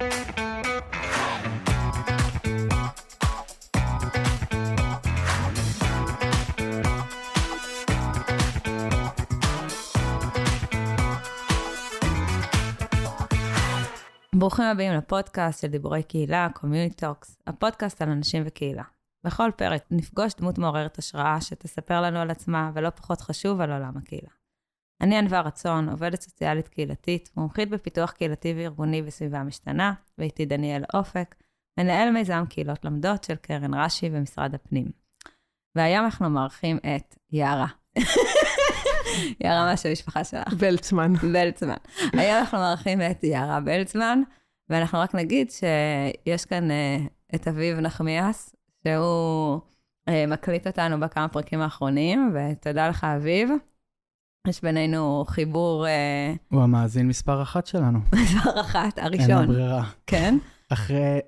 ברוכים הבאים לפודקאסט של דיבורי קהילה, Community Talks, הפודקאסט על אנשים וקהילה. בכל פרק נפגוש דמות מעוררת השראה שתספר לנו על עצמה, ולא פחות חשוב, על עולם הקהילה. אני ענווה רצון, עובדת סוציאלית קהילתית, מומחית בפיתוח קהילתי וארגוני וסביבה משתנה, ואיתי דניאל אופק, מנהל מיזם קהילות למדות של קרן רש"י במשרד הפנים. והיום אנחנו מארחים את יערה. יערה, מה שהמשפחה שלך? בלצמן. בלצמן. היום אנחנו מארחים את יערה בלצמן, ואנחנו רק נגיד שיש כאן uh, את אביב נחמיאס, שהוא uh, מקליט אותנו בכמה פרקים האחרונים, ותודה לך, אביב. יש בינינו חיבור... Uh, הוא המאזין מספר אחת שלנו. מספר אחת, הראשון. אין לו ברירה. כן? אחרי...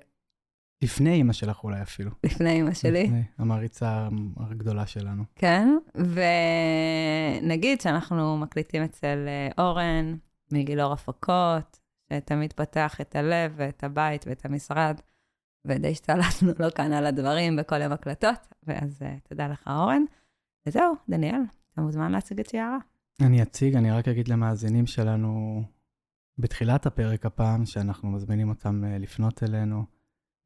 לפני אימא שלך אולי אפילו. לפני אימא שלי. לפני, המעריצה הגדולה שלנו. כן, ונגיד שאנחנו מקליטים אצל אורן מגילאור הפקות, שתמיד פתח את הלב ואת הבית ואת המשרד, ודי השתלטנו לו כאן על הדברים בכל יום הקלטות, ואז תודה לך, אורן. וזהו, דניאל, אתה מוזמן להציג את שיערה. אני אציג, אני רק אגיד למאזינים שלנו בתחילת הפרק הפעם, שאנחנו מזמינים אותם לפנות אלינו.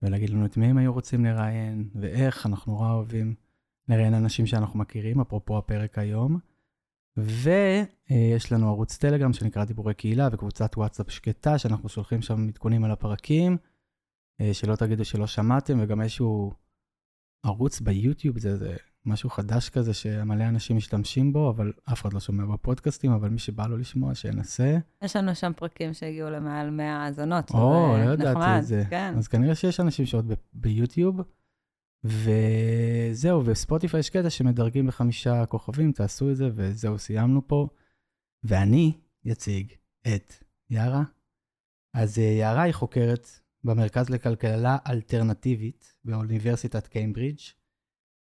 ולהגיד לנו את מי הם היו רוצים לראיין, ואיך אנחנו נורא אוהבים לראיין אנשים שאנחנו מכירים, אפרופו הפרק היום. ויש לנו ערוץ טלגרם שנקרא דיבורי קהילה, וקבוצת וואטסאפ שקטה, שאנחנו שולחים שם עדכונים על הפרקים, אה, שלא תגידו שלא שמעתם, וגם איזשהו ערוץ ביוטיוב, זה, זה משהו חדש כזה שמלא אנשים משתמשים בו, אבל אף אחד לא שומע בפודקאסטים, אבל מי שבא לו לשמוע, שינסה. יש לנו שם פרקים שהגיעו למעל 100 האזונות. או, לא ידעתי את זה. כן. אז כנראה שיש אנשים שעוד ביוטיוב, וזהו, וספוטיפיי יש קטע שמדרגים בחמישה כוכבים, תעשו את זה, וזהו, סיימנו פה. ואני אציג את יערה. אז אה, יערה היא חוקרת במרכז לכלכלה אלטרנטיבית באוניברסיטת קיימברידג'.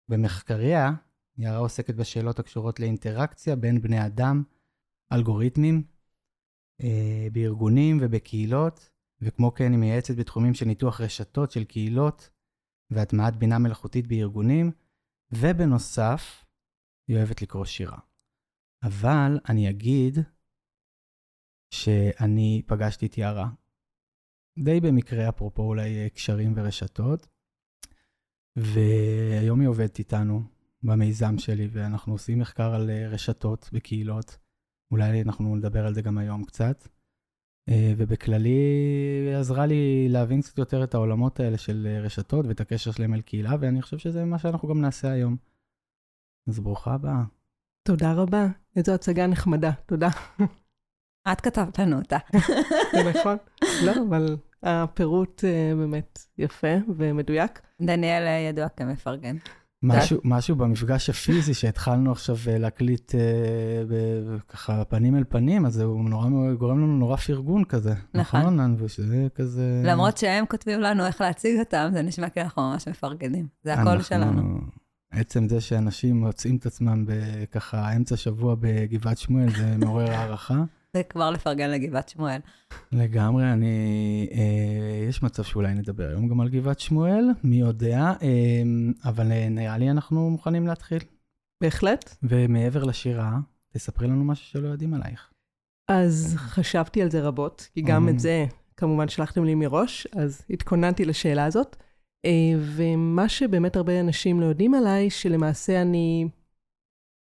במחקריה, יערה עוסקת בשאלות הקשורות לאינטראקציה בין בני אדם, אלגוריתמים, אה, בארגונים ובקהילות, וכמו כן היא מייעצת בתחומים של ניתוח רשתות של קהילות והטמעת בינה מלאכותית בארגונים, ובנוסף, היא אוהבת לקרוא שירה. אבל אני אגיד שאני פגשתי את יערה, די במקרה, אפרופו אולי קשרים ורשתות, והיום היא עובדת איתנו במיזם שלי, ואנחנו עושים מחקר על אה, רשתות וקהילות. אולי אנחנו נדבר על זה גם היום קצת. אה, ובכללי היא עזרה לי להבין קצת יותר את העולמות האלה של אה, רשתות ואת הקשר שלהם אל קהילה, ואני חושב שזה מה שאנחנו גם נעשה היום. אז ברוכה הבאה. תודה רבה. איזו הצגה נחמדה, תודה. את כתבת לנו אותה. זה נכון. לא, אבל הפירוט uh, באמת יפה ומדויק. דניאל אה, ידוע כמפרגן. משהו, משהו במפגש הפיזי שהתחלנו עכשיו אה, להקליט ככה פנים אל פנים, אז הוא נורא גורם לנו נורא פרגון כזה. נכון. נכון, ושזה כזה... למרות שהם כותבים לנו איך להציג אותם, זה נשמע כאילו אנחנו ממש מפרגנים. זה הקול אנחנו... שלנו. עצם זה שאנשים מוצאים את עצמם ככה אמצע שבוע בגבעת שמואל, זה מעורר הערכה. זה כבר לפרגן לגבעת שמואל. לגמרי, אני... אה, יש מצב שאולי נדבר היום גם על גבעת שמואל, מי יודע, אה, אבל אה, נראה לי אנחנו מוכנים להתחיל. בהחלט. ומעבר לשירה, תספרי לנו משהו שלא יודעים עלייך. אז חשבתי על זה רבות, כי גם את זה כמובן שלחתם לי מראש, אז התכוננתי לשאלה הזאת. אה, ומה שבאמת הרבה אנשים לא יודעים עליי, שלמעשה אני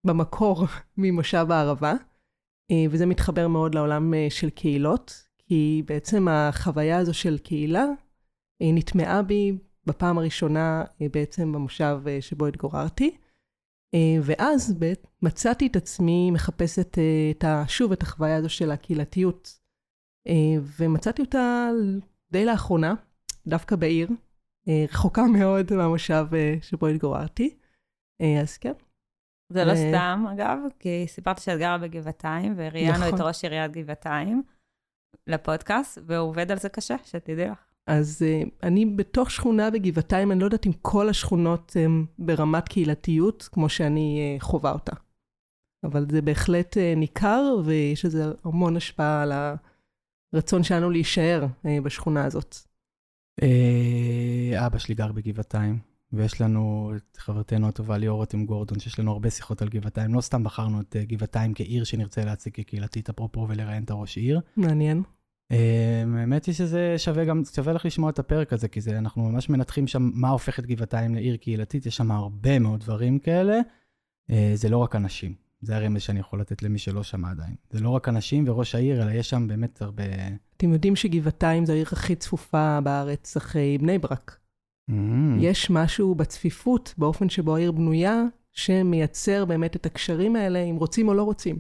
במקור ממושב הערבה. אה, וזה מתחבר מאוד לעולם אה, של קהילות, כי בעצם החוויה הזו של קהילה אה, נטמעה בי בפעם הראשונה בעצם במושב שבו התגוררתי. ואז מצאתי את עצמי מחפשת את ה, שוב את החוויה הזו של הקהילתיות. ומצאתי אותה די לאחרונה, דווקא בעיר, רחוקה מאוד מהמושב שבו התגוררתי. אז כן, זה לא סתם, אגב, כי סיפרת שאת גרה בגבעתיים, וראיינו נכון. את ראש עיריית גבעתיים לפודקאסט, והוא עובד על זה קשה, שתדעי לך. אז uh, אני בתוך שכונה בגבעתיים, אני לא יודעת אם כל השכונות הן ברמת קהילתיות, כמו שאני uh, חווה אותה. אבל זה בהחלט uh, ניכר, ויש לזה המון השפעה על, הרצון שלנו להישאר אה, בשכונה הזאת. אה, אבא שלי גר בגבעתיים, ויש לנו את חברתנו הטובה ליאור רותם גורדון, שיש לנו הרבה שיחות על גבעתיים. לא סתם בחרנו את אה, גבעתיים כעיר שנרצה להציג כקהילתית, אפרופו ולראיין את הראש עיר. מעניין. אה, האמת היא שזה שווה גם, שווה לך לשמוע את הפרק הזה, כי זה, אנחנו ממש מנתחים שם מה הופך את גבעתיים לעיר קהילתית, יש שם הרבה מאוד דברים כאלה. אה, זה לא רק אנשים, זה הרמז שאני יכול לתת למי שלא שמע עדיין. זה לא רק אנשים וראש העיר, אלא יש שם באמת הרבה... אתם יודעים שגבעתיים זו העיר הכי צפופה בארץ אחרי בני ברק. Mm, יש משהו בצפיפות, באופן שבו העיר בנויה, שמייצר באמת את הקשרים האלה, אם רוצים או לא רוצים.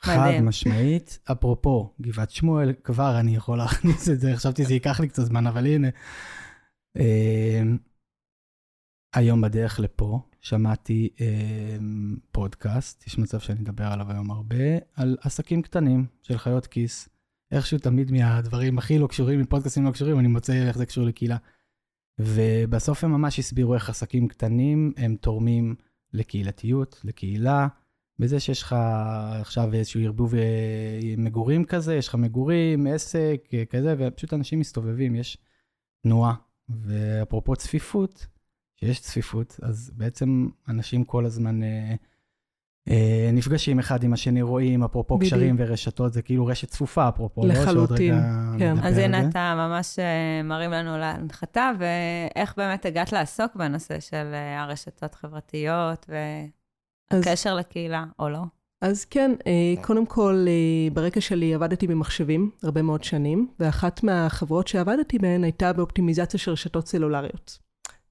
חד. משמעית. אפרופו, גבעת שמואל, כבר אני יכול להכניס את זה, חשבתי שזה ייקח לי קצת זמן, אבל הנה. אה, היום בדרך לפה שמעתי אה, פודקאסט, יש מצב שאני אדבר עליו היום הרבה, על עסקים קטנים של חיות כיס. איכשהו תמיד מהדברים הכי לא קשורים, מפודקאסטים לא קשורים, אני מוצא איך זה קשור לקהילה. ובסוף הם ממש הסבירו איך עסקים קטנים הם תורמים לקהילתיות, לקהילה, בזה שיש לך עכשיו איזשהו ערבוב אה, מגורים כזה, יש לך מגורים, עסק, אה, כזה, ופשוט אנשים מסתובבים, יש תנועה. ואפרופו צפיפות, שיש צפיפות, אז בעצם אנשים כל הזמן אה, נפגשים אחד עם השני, רואים, אפרופו בדיוק. קשרים ורשתות, זה כאילו רשת צפופה, אפרופו, לא? שעוד לחלוטין, רגע כן. נדבר אז הנה זה. אתה ממש אה, מרים לנו להנחתה, ואיך באמת הגעת לעסוק בנושא של אה, הרשתות חברתיות אז- והקשר לקהילה, או לא? אז כן, אה, קודם כל, אה, ברקע שלי עבדתי במחשבים הרבה מאוד שנים, ואחת מהחברות שעבדתי בהן הייתה באופטימיזציה של רשתות סלולריות.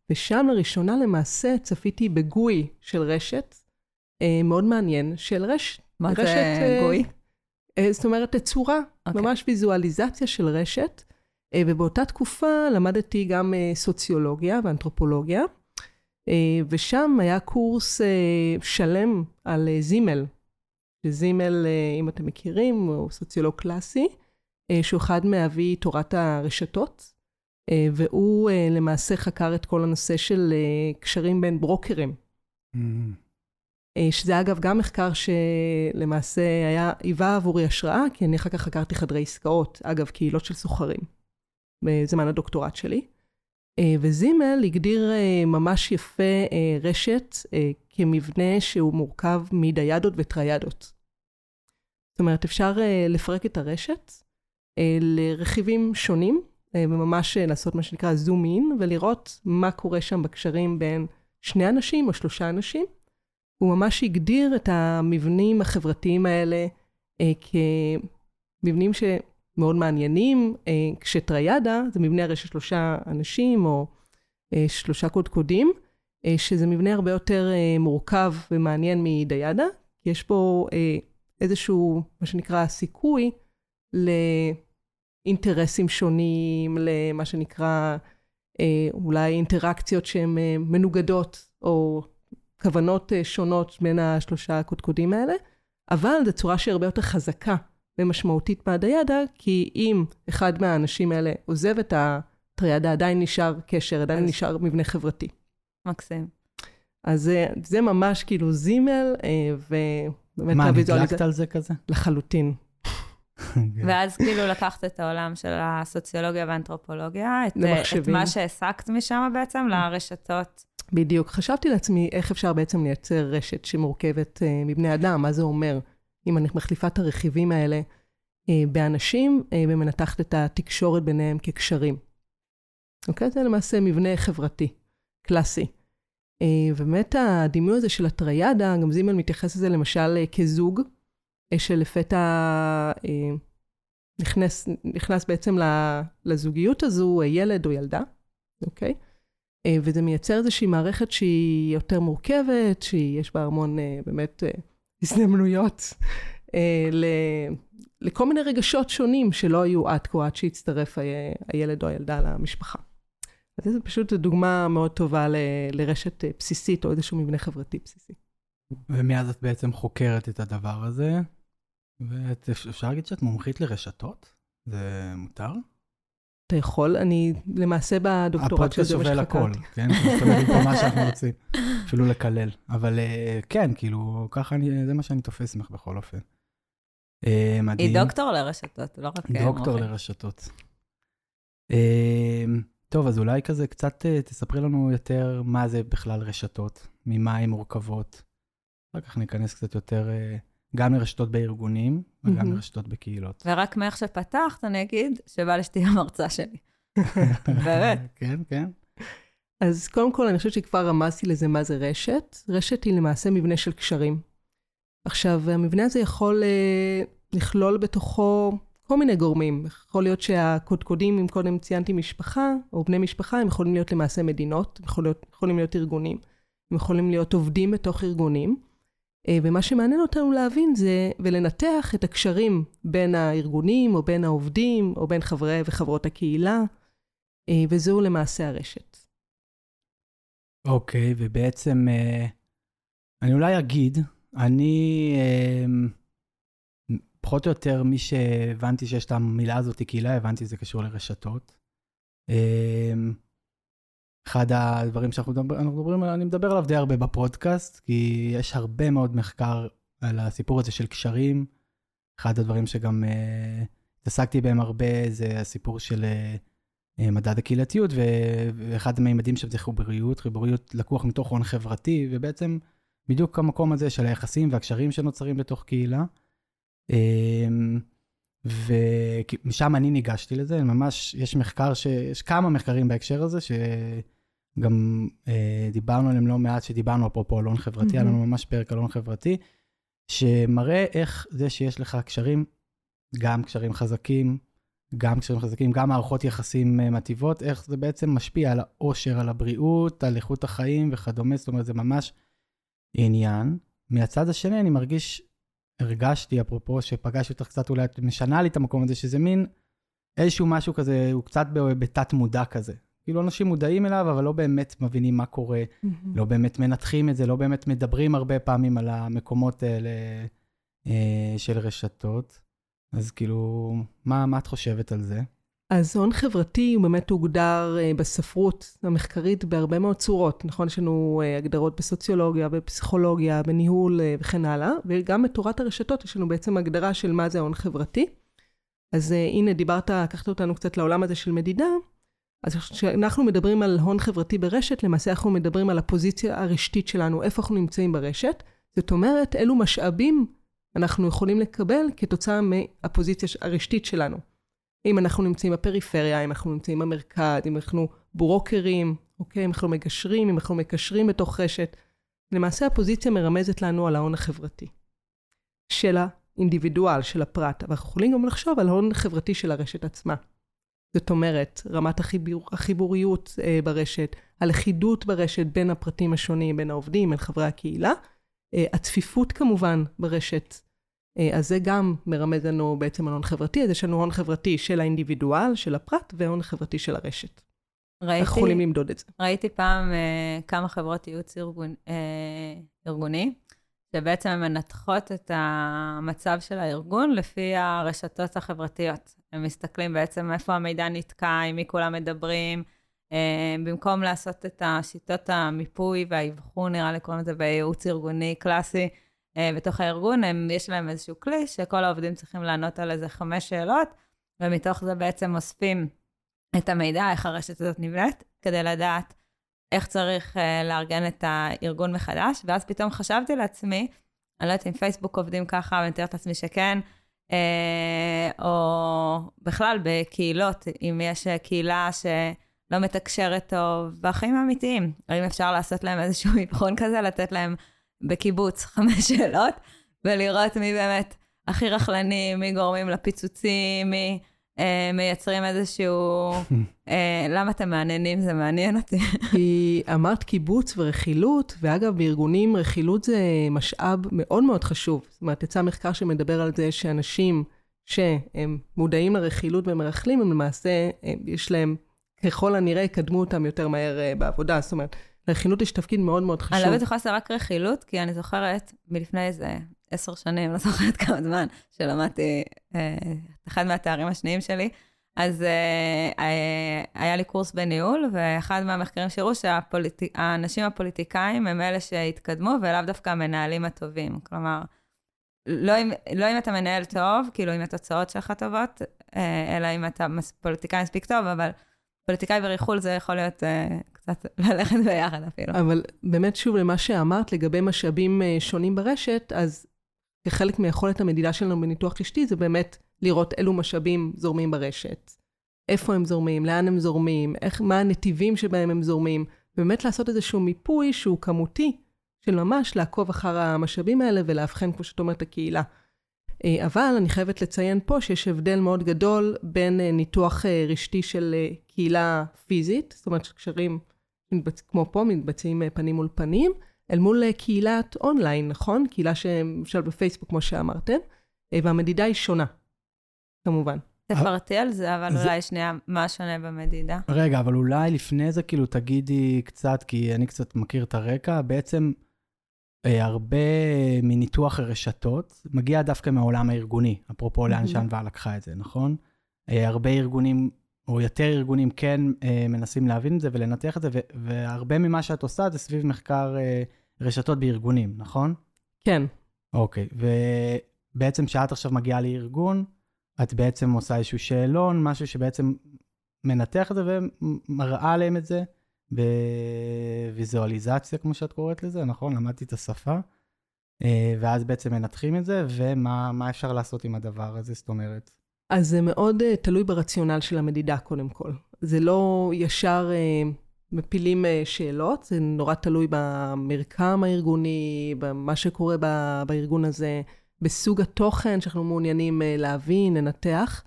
ושם לראשונה למעשה צפיתי בגוי של רשת, אה, מאוד מעניין, של רשת. מה רשת, זה אה, גוי? אה, זאת אומרת, תצורה, אוקיי. ממש ויזואליזציה של רשת. אה, ובאותה תקופה למדתי גם אה, סוציולוגיה ואנתרופולוגיה, אה, ושם היה קורס אה, שלם על אה, זימל. שזימל, אה, אם אתם מכירים, הוא סוציולוג קלאסי, אה, שהוא אחד מאבי תורת הרשתות, אה, והוא אה, למעשה חקר את כל הנושא של אה, קשרים בין ברוקרים. Mm, אה, שזה אגב גם מחקר שלמעשה היה, היווה עבורי השראה, כי אני אחר כך חקרתי חדרי עסקאות, אגב, קהילות של סוחרים, בזמן הדוקטורט שלי. אה, וזימל הגדיר אה, ממש יפה אה, רשת אה, כמבנה שהוא מורכב מדיידות וטריידות. זאת אומרת, אפשר אה, לפרק את הרשת אה, לרכיבים שונים, אה, וממש אה, לעשות מה שנקרא זום אין, ולראות מה קורה שם בקשרים בין שני אנשים או שלושה אנשים. הוא ממש הגדיר את המבנים החברתיים האלה אה, כמבנים שמאוד מעניינים, אה, כשטריידה זה מבנה הרי של שלושה אנשים או אה, שלושה קודקודים, אה, שזה מבנה הרבה יותר אה, מורכב ומעניין מדיידה, כי יש פה אה, איזשהו, מה שנקרא, סיכוי לאינטרסים שונים, למה שנקרא אה, אולי אינטראקציות שהן אה, מנוגדות, או כוונות אה, שונות בין השלושה הקודקודים האלה, אבל זו צורה שהיא הרבה יותר חזקה ומשמעותית מהדיידה, כי אם אחד מהאנשים האלה עוזב את הטריאדה, עדיין נשאר קשר, עדיין אז- נשאר מבנה חברתי. מקסים. אז זה, זה ממש כאילו זימל, אה, ובאמת מה, נדלקת על זה כזה? לחלוטין. ואז כאילו לקחת את העולם של הסוציולוגיה והאנתרופולוגיה, את, אה, את. מה שהסקת משם בעצם לרשתות. בדיוק. חשבתי לעצמי איך אפשר בעצם לייצר רשת שמורכבת אה, מבני אדם, מה זה אומר אם אני מחליפה את הרכיבים האלה אה, באנשים אה, ומנתחת את התקשורת ביניהם כקשרים. אוקיי? זה למעשה מבנה חברתי, קלאסי. אה, ובאמת הדימוי הזה של הטריאדה, גם זימל מתייחס לזה למשל אה, כזוג, אה, שלפתע אה, נכנס, נכנס בעצם לזוגיות הזו אה, ילד או ילדה, אוקיי? אה, וזה מייצר איזושהי מערכת שהיא יותר מורכבת, שיש בה המון אה, באמת אה, הזדמנויות אה, לכל מיני רגשות שונים שלא היו עד כה, עד שהצטרף הילד או הילדה למשפחה. אז זו פשוט דוגמה מאוד טובה ל- לרשת אה, בסיסית או איזשהו מבנה חברתי בסיסי. ומאז את בעצם חוקרת את הדבר הזה, ואפשר להגיד שאת מומחית לרשתות? זה מותר? אתה יכול, אני למעשה בדוקטורט הפודקאסט שזה מה שווה לכל, שחקרתי. כן? אנחנו להגיד פה מה שאנחנו רוצים, אפילו לקלל. אבל אה, כן, כאילו, ככה אני, זה מה שאני תופס ממך בכל אופן. אה, מדהים. היא דוקטור לרשתות, לא רק... דוקטור מומחית. לרשתות. אה, טוב, אז אולי כזה קצת תספרי לנו יותר מה זה בכלל רשתות, ממה הן מורכבות. אחר כך ניכנס קצת יותר גם לרשתות בארגונים וגם מהמם. לרשתות בקהילות. ורק מאיך שפתחת, אני אגיד שבא לי שתהיה המרצה שלי. באמת. כן, כן. אז קודם כל, אני חושבת שכבר רמזתי לזה מה זה רשת. רשת היא למעשה מבנה של קשרים. עכשיו, המבנה הזה יכול אה, לכלול בתוכו כל מיני גורמים. יכול להיות שהקודקודים, אם קודם ציינתי משפחה, או בני משפחה, הם יכולים להיות למעשה מדינות, הם יכול להיות, יכולים להיות ארגונים. הם יכולים להיות עובדים בתוך ארגונים. אה, ומה שמעניין אותנו להבין זה, ולנתח את הקשרים בין הארגונים, או בין העובדים, או בין חברי וחברות הקהילה, אה, וזהו למעשה הרשת. אוקיי, ובעצם אה, אני אולי אגיד, אני פחות או יותר מי שהבנתי שיש את המילה הזאת קהילה, הבנתי שזה קשור לרשתות. אחד הדברים שאנחנו מדבר, מדברים, אני מדבר עליו די הרבה בפודקאסט, כי יש הרבה מאוד מחקר על הסיפור הזה של קשרים. אחד הדברים שגם אה, התעסקתי בהם הרבה זה הסיפור של אה, אה, מדד הקהילתיות, ואחד המימדים שם זה חיבוריות, חיבוריות לקוח מתוך הון חברתי, ובעצם בדיוק המקום הזה של היחסים והקשרים שנוצרים בתוך קהילה. אה, ומשם אני ניגשתי לזה, ממש יש מחקר, ש... יש כמה מחקרים בהקשר הזה, שגם אה, דיברנו עליהם לא מעט, שדיברנו אפרופו על הון חברתי, היה לנו ממש פרק על הון חברתי, שמראה איך זה שיש לך קשרים, גם קשרים חזקים, גם קשרים חזקים, גם מערכות יחסים אה, מטיבות, איך זה בעצם משפיע על האושר, על הבריאות, על איכות החיים וכדומה, זאת אומרת, זה ממש עניין. מהצד השני, אני מרגיש, הרגשתי, אפרופו, שפגשתי אותך קצת, אולי את משנה לי את המקום הזה, שזה מין איזשהו משהו כזה, הוא קצת בתת מודע כזה. כאילו, אנשים מודעים אליו, אבל לא באמת מבינים מה קורה, לא באמת מנתחים את זה, לא באמת מדברים הרבה פעמים על המקומות האלה אה, של רשתות. אז כאילו, מה, מה את חושבת על זה? אז הון חברתי הוא באמת הוגדר אה, בספרות המחקרית בהרבה מאוד צורות. נכון, יש לנו אה, הגדרות בסוציולוגיה, בפסיכולוגיה, בניהול אה, וכן הלאה, וגם בתורת הרשתות יש לנו בעצם הגדרה של מה זה הון חברתי. אז אה, הנה, דיברת, לקחת אותנו קצת לעולם הזה של מדידה. אז כשאנחנו מדברים על הון חברתי ברשת, למעשה אנחנו מדברים על הפוזיציה הרשתית שלנו, איפה אנחנו נמצאים ברשת. זאת אומרת, אילו משאבים אנחנו יכולים לקבל כתוצאה מהפוזיציה הרשתית שלנו. אם אנחנו נמצאים בפריפריה, אם אנחנו נמצאים במרכז, אם אנחנו ברוקרים, אוקיי? אם אנחנו מגשרים, אם אנחנו מקשרים בתוך רשת. למעשה הפוזיציה מרמזת לנו על ההון החברתי. של האינדיבידואל, של הפרט, אבל אנחנו יכולים גם לחשוב על ההון חברתי של הרשת עצמה. זאת אומרת, רמת החיבור, החיבוריות אה, ברשת, הלכידות ברשת בין הפרטים השונים, בין העובדים, בין חברי הקהילה, אה, הצפיפות כמובן ברשת, אה, אז זה גם מרמז לנו בעצם על הון חברתי, אז יש לנו הון חברתי של האינדיבידואל, של הפרט, והון חברתי של הרשת. ראיתי, אנחנו יכולים למדוד את זה. ראיתי פעם אה, כמה חברות ייעוץ ארגון, אה, ארגוני, שבעצם הן מנתחות את המצב של הארגון לפי הרשתות החברתיות. הם מסתכלים בעצם איפה המידע נתקע, עם מי כולם מדברים, אה, במקום לעשות את השיטות המיפוי והאבחון, נראה לי קוראים לזה בייעוץ ארגוני קלאסי, אה, בתוך הארגון, הם, יש להם איזשהו כלי שכל העובדים צריכים לענות על איזה חמש שאלות, ומתוך זה בעצם אוספים את המידע, איך הרשת הזאת נבנית, כדי לדעת איך צריך uh, לארגן את הארגון מחדש, ואז פתאום חשבתי לעצמי, אני לא יודעת אם פייסבוק עובדים ככה, ואני מתארת לעצמי שכן, uh, או בכלל בקהילות, אם יש uh, קהילה שלא מתקשרת טוב, והחיים האמיתיים, האם אפשר לעשות להם איזשהו אבחון כזה, לתת להם בקיבוץ חמש שאלות, ולראות מי באמת הכי רכלני, מי גורמים לפיצוצים, מי... אה, מייצרים איזשהו... אה, למה אתם מעניינים? זה מעניין אותי. כי אמרת קיבוץ ורכילות, ואגב, בארגונים רכילות זה משאב מאוד מאוד חשוב. זאת אומרת, יצא מחקר שמדבר על זה שאנשים שהם מודעים לרכילות ומרכלים, הם למעשה, הם, יש להם, ככל הנראה, יקדמו אותם יותר מהר אה, בעבודה. זאת אומרת, לרכילות יש תפקיד מאוד מאוד חשוב. אני לא בטוחה שזה רק רכילות, כי אני זוכרת מלפני איזה עשר שנים, לא זוכרת כמה זמן, שלמדתי אה, אחד מהתארים השניים שלי, אז אה, אה, היה לי קורס בניהול, ואחד מהמחקרים שהראו שהאנשים הפוליטיקאים הם אלה שהתקדמו, ולאו דווקא המנהלים הטובים. כלומר, לא אם, לא אם אתה מנהל טוב, כאילו אם התוצאות שלך טובות, אה, אלא אם אתה פוליטיקאי מספיק טוב, אבל פוליטיקאי וריחול זה יכול להיות uh, קצת ללכת ביחד אפילו. אבל באמת, שוב, למה שאמרת לגבי משאבים uh, שונים ברשת, אז כחלק מיכולת המדידה שלנו בניתוח רשתי, זה באמת לראות אילו משאבים זורמים ברשת. איפה הם זורמים, לאן הם זורמים, איך, מה הנתיבים שבהם הם זורמים, ובאמת לעשות איזשהו מיפוי שהוא כמותי, של ממש לעקוב אחר המשאבים האלה ולאבחן, כמו שאת אומרת, הקהילה. אה, אבל אני חייבת לציין פה שיש הבדל מאוד גדול בין אה, ניתוח אה, רשתי של קהילה פיזית, זאת אומרת שקשרים כמו פה מתבצעים פנים מול פנים, אל מול קהילת אונליין, נכון? קהילה שלמשל בפייסבוק, כמו שאמרתם, והמדידה היא שונה, כמובן. תפרטי על זה, אבל אולי שנייה, מה שונה במדידה? רגע, אבל אולי לפני זה, כאילו, תגידי קצת, כי אני קצת מכיר את הרקע, בעצם הרבה מניתוח הרשתות מגיע דווקא מהעולם הארגוני, אפרופו לאן שענווה לקחה את זה, נכון? אה, הרבה ארגונים, או יותר ארגונים כן אה, מנסים להבין את זה ולנתח את זה, והרבה ממה שאת עושה זה סביב מחקר רשתות בארגונים, נכון? כן. אוקיי, ובעצם כשאת עכשיו מגיעה לארגון, את בעצם עושה איזשהו שאלון, משהו שבעצם מנתח את זה ומראה להם את זה, בוויזואליזציה, כמו שאת קוראת לזה, נכון? למדתי את השפה. אה, ואז בעצם מנתחים את זה, ומה אפשר לעשות עם הדבר הזה, זאת אומרת? אז זה מאוד uh, תלוי ברציונל של המדידה, קודם כל. זה לא ישר uh, מפילים uh, שאלות, זה נורא תלוי במרקם הארגוני, במה שקורה ב- בארגון הזה, בסוג התוכן שאנחנו מעוניינים uh, להבין, לנתח.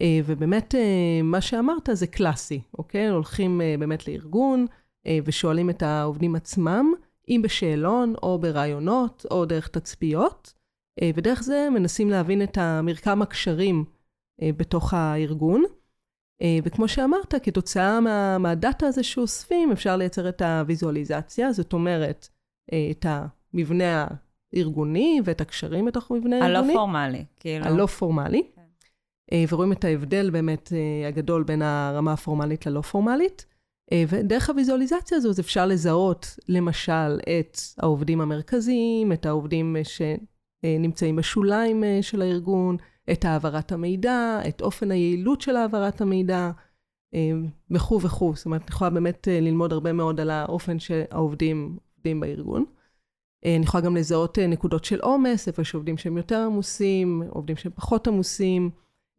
אה, ובאמת, אה, מה שאמרת זה קלאסי, אוקיי? הולכים אה, באמת לארגון ושואלים את העובדים עצמם, אם בשאלון או ברעיונות או דרך תצפיות, ודרך זה מנסים להבין את המרקם הקשרים בתוך הארגון. וכמו שאמרת, כתוצאה מה, מהדאטה הזה שאוספים, אפשר לייצר את הוויזואליזציה, זאת אומרת, את המבנה הארגוני ואת הקשרים בתוך המבנה הארגוני. הלא פורמלי, כאילו. הלא פורמלי. אה, ורואים את ההבדל באמת אה, הגדול בין הרמה הפורמלית ללא פורמלית. אה, ודרך הוויזואליזציה הזו אז אפשר לזהות למשל את העובדים המרכזיים, את העובדים שנמצאים בשוליים של הארגון, את העברת המידע, את אופן היעילות של העברת המידע וכו' וכו'. זאת אומרת, את יכולה באמת ללמוד הרבה מאוד על האופן שהעובדים עובדים בארגון. אני יכולה גם לזהות נקודות של עומס, איפה יש עובדים שהם יותר עמוסים, עובדים שהם פחות עמוסים.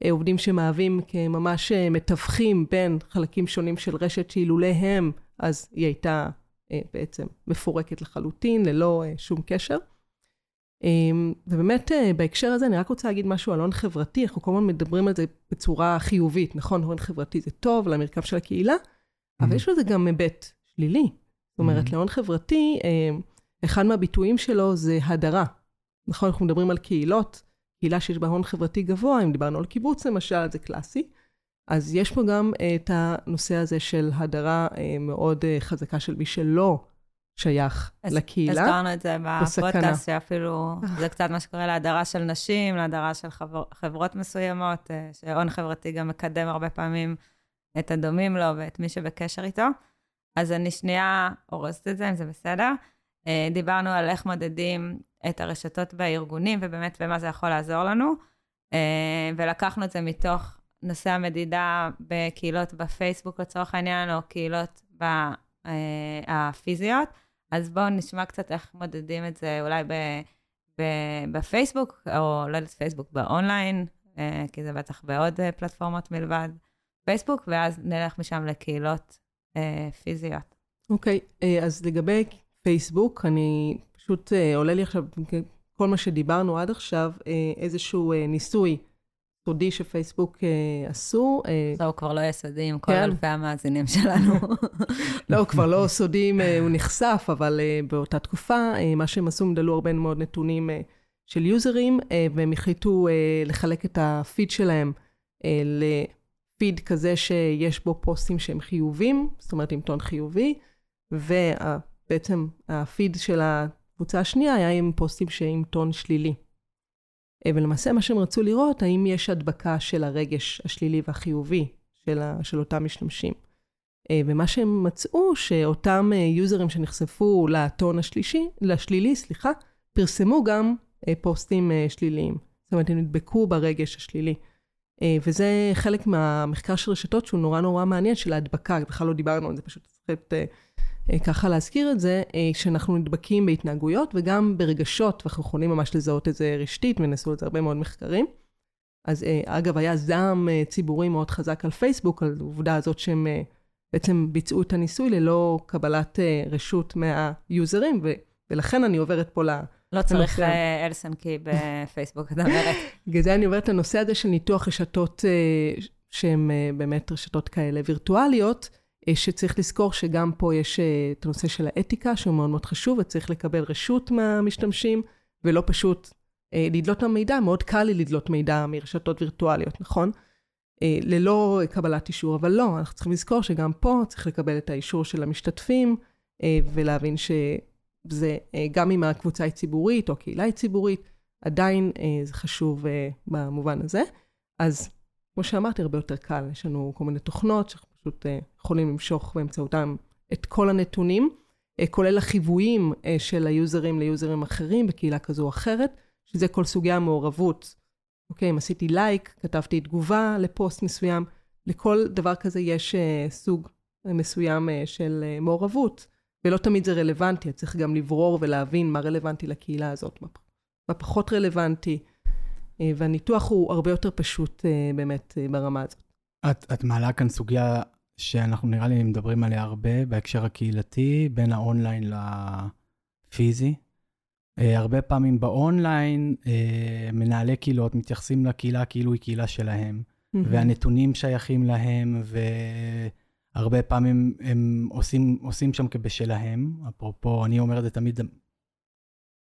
אה, עובדים שמהווים כממש אה, מתווכים בין חלקים שונים של רשת שאילולא הם, אז היא הייתה אה, בעצם מפורקת לחלוטין, ללא שום קשר. אמ, ובאמת, בהקשר הזה, אני רק רוצה להגיד משהו על הון חברתי, אנחנו כל הזמן מדברים על זה בצורה חיובית, נכון? הון חברתי זה טוב למרקם של הקהילה, mm-hmm. אבל יש לזה גם היבט שלילי. זאת אומרת, mm-hmm. להון חברתי, אחד מהביטויים שלו זה הדרה. נכון, אנחנו מדברים על קהילות, קהילה שיש בה הון חברתי גבוה, אם דיברנו על קיבוץ למשל, זה קלאסי. אז יש פה גם uh, את הנושא הזה של הדרה uh, מאוד uh, חזקה של מי שלא שייך אז, לקהילה. הזכרנו את זה בפודקאסט, שאפילו זה קצת מה שקורה להדרה של נשים, להדרה של חבר, חברות מסוימות, שהון חברתי גם מקדם הרבה פעמים את הדומים לו ואת מי שבקשר איתו. אז אני שנייה הורסת את זה, אם זה בסדר. Uh, דיברנו על איך מודדים את הרשתות והארגונים, ובאמת במה זה יכול לעזור לנו. אה, ולקחנו את זה מתוך נושא המדידה בקהילות בפייסבוק לצורך העניין, או קהילות אה, הפיזיות. אז בואו נשמע קצת איך מודדים את זה אולי ב, ב, בפייסבוק, או לא יודעת פייסבוק, באונליין, אה, כי זה בטח בעוד פלטפורמות מלבד פייסבוק, ואז נלך משם לקהילות פיזיות. אוקיי, okay, אז לגבי פייסבוק, אני פשוט uh, עולה לי עכשיו, כל מה שדיברנו עד עכשיו, uh, איזשהו uh, ניסוי סודי שפייסבוק uh, עשו. זה הוא כבר לא יסודי עם כל כן. אלפי המאזינים שלנו. לא, הוא כבר לא סודי אם הוא נחשף, אבל uh, באותה תקופה, uh, מה שהם עשו, הם דלו הרבה מאוד נתונים uh, של יוזרים, uh, והם החליטו uh, לחלק את הפיד שלהם uh, לפיד כזה שיש בו פוסטים שהם חיובים, זאת אומרת עם טון חיובי, ובעצם הפיד של. הקבוצה השנייה היה עם פוסטים שעם טון שלילי. ולמעשה מה שהם רצו לראות, האם יש הדבקה של הרגש השלילי והחיובי של, ה, של אותם משתמשים. אה, ומה שהם מצאו, שאותם אה, יוזרים שנחשפו לטון השלישי, לשלילי, סליחה, פרסמו גם אה, פוסטים שליליים. זאת אומרת, הם נדבקו ברגש השלילי. וזה חלק מהמחקר של רשתות שהוא נורא נורא מעניין, של ההדבקה, בכלל לא דיברנו על זה, פשוט צריך ככה להזכיר את זה, שאנחנו נדבקים בהתנהגויות וגם ברגשות, ואנחנו יכולים ממש לזהות את זה רשתית, ונעשו על זה הרבה מאוד מחקרים. אז אגב, היה זעם ציבורי מאוד חזק על פייסבוק, על העובדה הזאת שהם בעצם ביצעו את הניסוי ללא קבלת רשות מהיוזרים, ו... ולכן אני עוברת פה ל... לא צריך אלסנקי בפייסבוק, את אומרת. בגלל זה אני עוברת לנושא הזה של ניתוח רשתות אה, שהן אה, באמת רשתות כאלה וירטואליות, אה, שצריך לזכור שגם פה יש את הנושא של האתיקה, שהוא מאוד מאוד חשוב, וצריך לקבל רשות מהמשתמשים, ולא פשוט לדלות המידע, מאוד קל לי לדלות מידע מרשתות וירטואליות, נכון? ללא קבלת אישור, אבל לא, אנחנו צריכים לזכור שגם פה צריך לקבל את האישור של המשתתפים, ולהבין ש... זה אה, גם אם הקבוצה היא ציבורית או הקהילה היא ציבורית, עדיין אה, זה חשוב אה, במובן הזה. אז כמו שאמרתי, הרבה יותר קל, יש לנו כל מיני תוכנות שאנחנו פשוט יכולים למשוך באמצעותם את כל הנתונים, כולל החיוויים של היוזרים ליוזרים אחרים בקהילה כזו או אחרת, שזה כל סוגי המעורבות. אוקיי, אם עשיתי לייק, כתבתי תגובה לפוסט מסוים, לכל דבר כזה יש סוג מסוים של מעורבות. ולא תמיד זה רלוונטי, צריך גם לברור ולהבין מה רלוונטי לקהילה הזאת, מה פחות רלוונטי, אה, והניתוח הוא הרבה יותר פשוט אה, באמת אה, ברמה הזאת. את, את מעלה כאן סוגיה שאנחנו נראה לי מדברים עליה הרבה בהקשר הקהילתי, בין האונליין לפיזי. הרבה פעמים באונליין, מנהלי קהילות מתייחסים לקהילה כאילו היא קהילה שלהם, mm-hmm. והנתונים שייכים להם, ו... הרבה פעמים הם עושים, עושים שם כבשלהם. אפרופו, אני אומר את זה תמיד,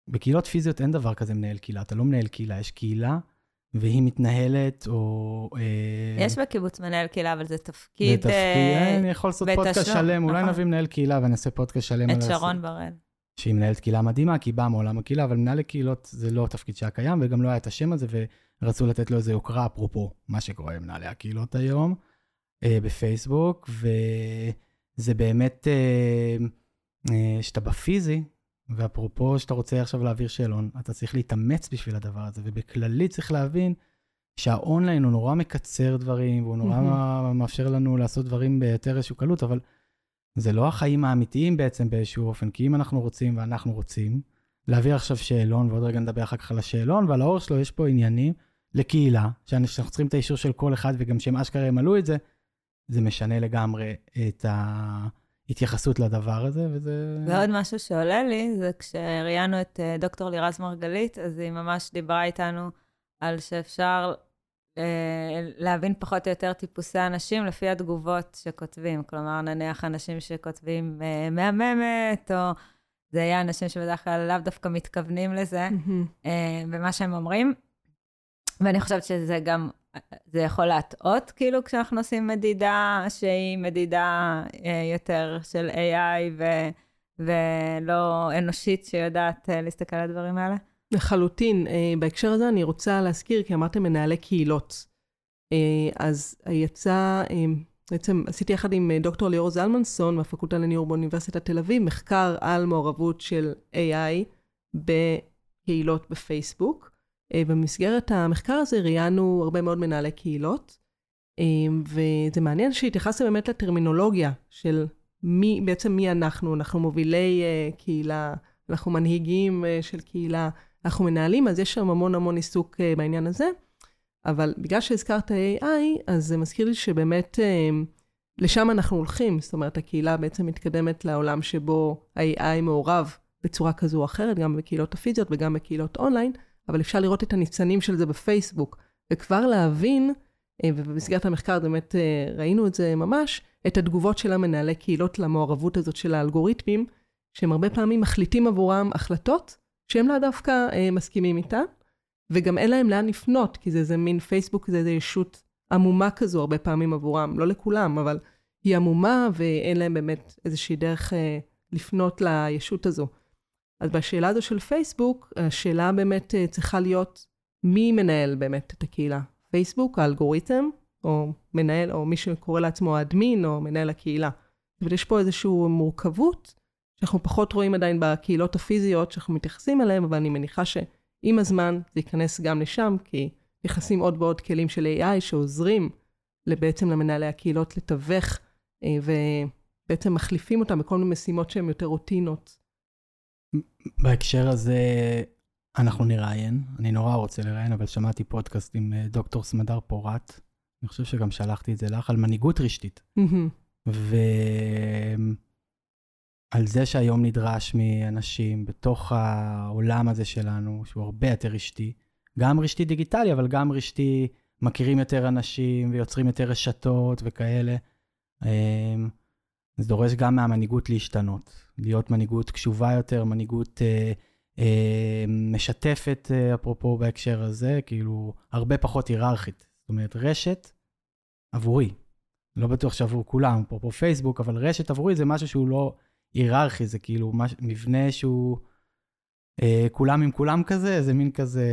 בקהילות פיזיות אין דבר כזה מנהל קהילה. אתה לא מנהל קהילה, יש קהילה, והיא מתנהלת, או... אה, יש בקיבוץ מנהל קהילה, אבל זה תפקיד... זה תפקיד, אה, אני יכול לעשות פודקאסט שלם, אולי נכון. נביא מנהל קהילה ואני אעשה פודקאסט שלם. את שרון בראל. שהיא מנהלת קהילה מדהימה, כי היא באה מעולם הקהילה, אבל מנהל קהילות זה לא תפקיד שהיה קיים, וגם לא היה את השם הזה, ורצו לתת לו איזה יוקרה, אפרופו מה שקורה עם מנהלי הקהילות היום. אה, בפייסבוק, וזה באמת, אה, אה, שאתה בפיזי, ואפרופו שאתה רוצה עכשיו להעביר שאלון, אתה צריך להתאמץ בשביל הדבר הזה, ובכללי צריך להבין שהאונליין הוא נורא מקצר דברים, והוא נורא mm-hmm. מאפשר לנו לעשות דברים ביותר איזושהי קלות, אבל זה לא החיים האמיתיים בעצם באיזשהו אופן, כי אם אנחנו רוצים ואנחנו רוצים, להעביר עכשיו שאלון, ועוד רגע נדבר אחר כך על השאלון, ועל האור שלו יש פה עניינים לקהילה, שאנחנו צריכים את האישור של כל אחד, וגם שהם אשכרה ימלאו את זה, זה משנה לגמרי את ההתייחסות לדבר הזה, וזה... ועוד משהו שעולה לי, זה כשראיינו את אה, דוקטור לירז מרגלית, אז היא ממש דיברה איתנו על שאפשר אה, להבין פחות או יותר טיפוסי אנשים לפי התגובות שכותבים. כלומר, נניח אנשים שכותבים אה, מהממת, או זה יהיה אנשים שבדרך כלל לאו דווקא מתכוונים לזה, mm-hmm. במה שהם אומרים. ואני חושבת שזה גם זה יכול להטעות, כאילו, כשאנחנו עושים מדידה שהיא מדידה אה, יותר של AI ו, ולא אנושית שיודעת אה, להסתכל על הדברים האלה? לחלוטין. אה, בהקשר הזה אני רוצה להזכיר, כי אמרתם מנהלי קהילות. אה, אז יצא, אה, בעצם עשיתי יחד עם אה, דוקטור ליאור זלמנסון מהפקולטה לניהור באוניברסיטת תל אביב, מחקר על מעורבות של AI בקהילות בפייסבוק. אה, במסגרת המחקר הזה ראיינו הרבה מאוד מנהלי קהילות, אה, וזה מעניין שהתייחסת באמת לטרמינולוגיה של מי, בעצם מי אנחנו, אנחנו מובילי אה, קהילה, אנחנו מנהיגים של קהילה, אנחנו מנהלים, אז יש שם המון המון עיסוק בעניין הזה, אבל בגלל שהזכרת AI, אז זה מזכיר לי שבאמת לשם אנחנו הולכים, זאת אומרת, הקהילה בעצם מתקדמת לעולם שבו ה-AI מעורב בצורה כזו או אחרת, גם בקהילות הפיזיות וגם בקהילות אונליין. אבל אפשר לראות את הניצנים של זה בפייסבוק, וכבר להבין, אה, ובמסגרת המחקר באמת אה, ראינו את זה ממש, את התגובות של המנהלי קהילות למעורבות הזאת של האלגוריתמים, שהם הרבה פעמים מחליטים עבורם החלטות שהם לאו דווקא אה, מסכימים איתן, וגם אין להם לאן לפנות, כי זה איזה מין פייסבוק, זה איזה ישות עמומה כזו הרבה פעמים עבורם, לא לכולם, אבל היא עמומה ואין להם באמת איזושהי דרך אה, לפנות לישות הזו. אז בשאלה הזו של פייסבוק, השאלה באמת אה, צריכה להיות מי מנהל באמת את הקהילה. פייסבוק, האלגוריתם, או מנהל, או מי שקורא לעצמו האדמין, או מנהל הקהילה. אבל יש פה איזושהי מורכבות שאנחנו פחות רואים עדיין בקהילות הפיזיות שאנחנו מתייחסים אליהן, אבל אני מניחה עם הזמן זה ייכנס גם לשם, כי נכנסים עוד ועוד כלים של AI שעוזרים בעצם למנהלי הקהילות לתווך, אה, ובעצם מחליפים אותם בכל מיני משימות שהן יותר רוטינות. בהקשר הזה, אנחנו נראיין, אני נורא רוצה לראיין, אבל שמעתי פודקאסט עם אה, דוקטור סמדר פורת, אני חושב שגם שלחתי את זה לך, על מנהיגות רשתית. ועל זה שהיום נדרש מאנשים בתוך העולם הזה שלנו, שהוא הרבה יותר רשתי, גם רשתי דיגיטלי, אבל גם רשתי, מכירים יותר אנשים ויוצרים יותר רשתות וכאלה. אמ, זה דורש גם מהמנהיגות להשתנות, להיות מנהיגות קשובה יותר, מנהיגות אה, אה, משתפת, אה, אפרופו בהקשר הזה, כאילו, הרבה פחות היררכית. זאת אומרת, רשת עבורי, לא בטוח שעבור כולם, אפרופו פייסבוק, אבל רשת עבורי זה משהו שהוא לא היררכי, זה כאילו מש, מבנה שהוא אה, כולם עם כולם כזה, זה מין כזה,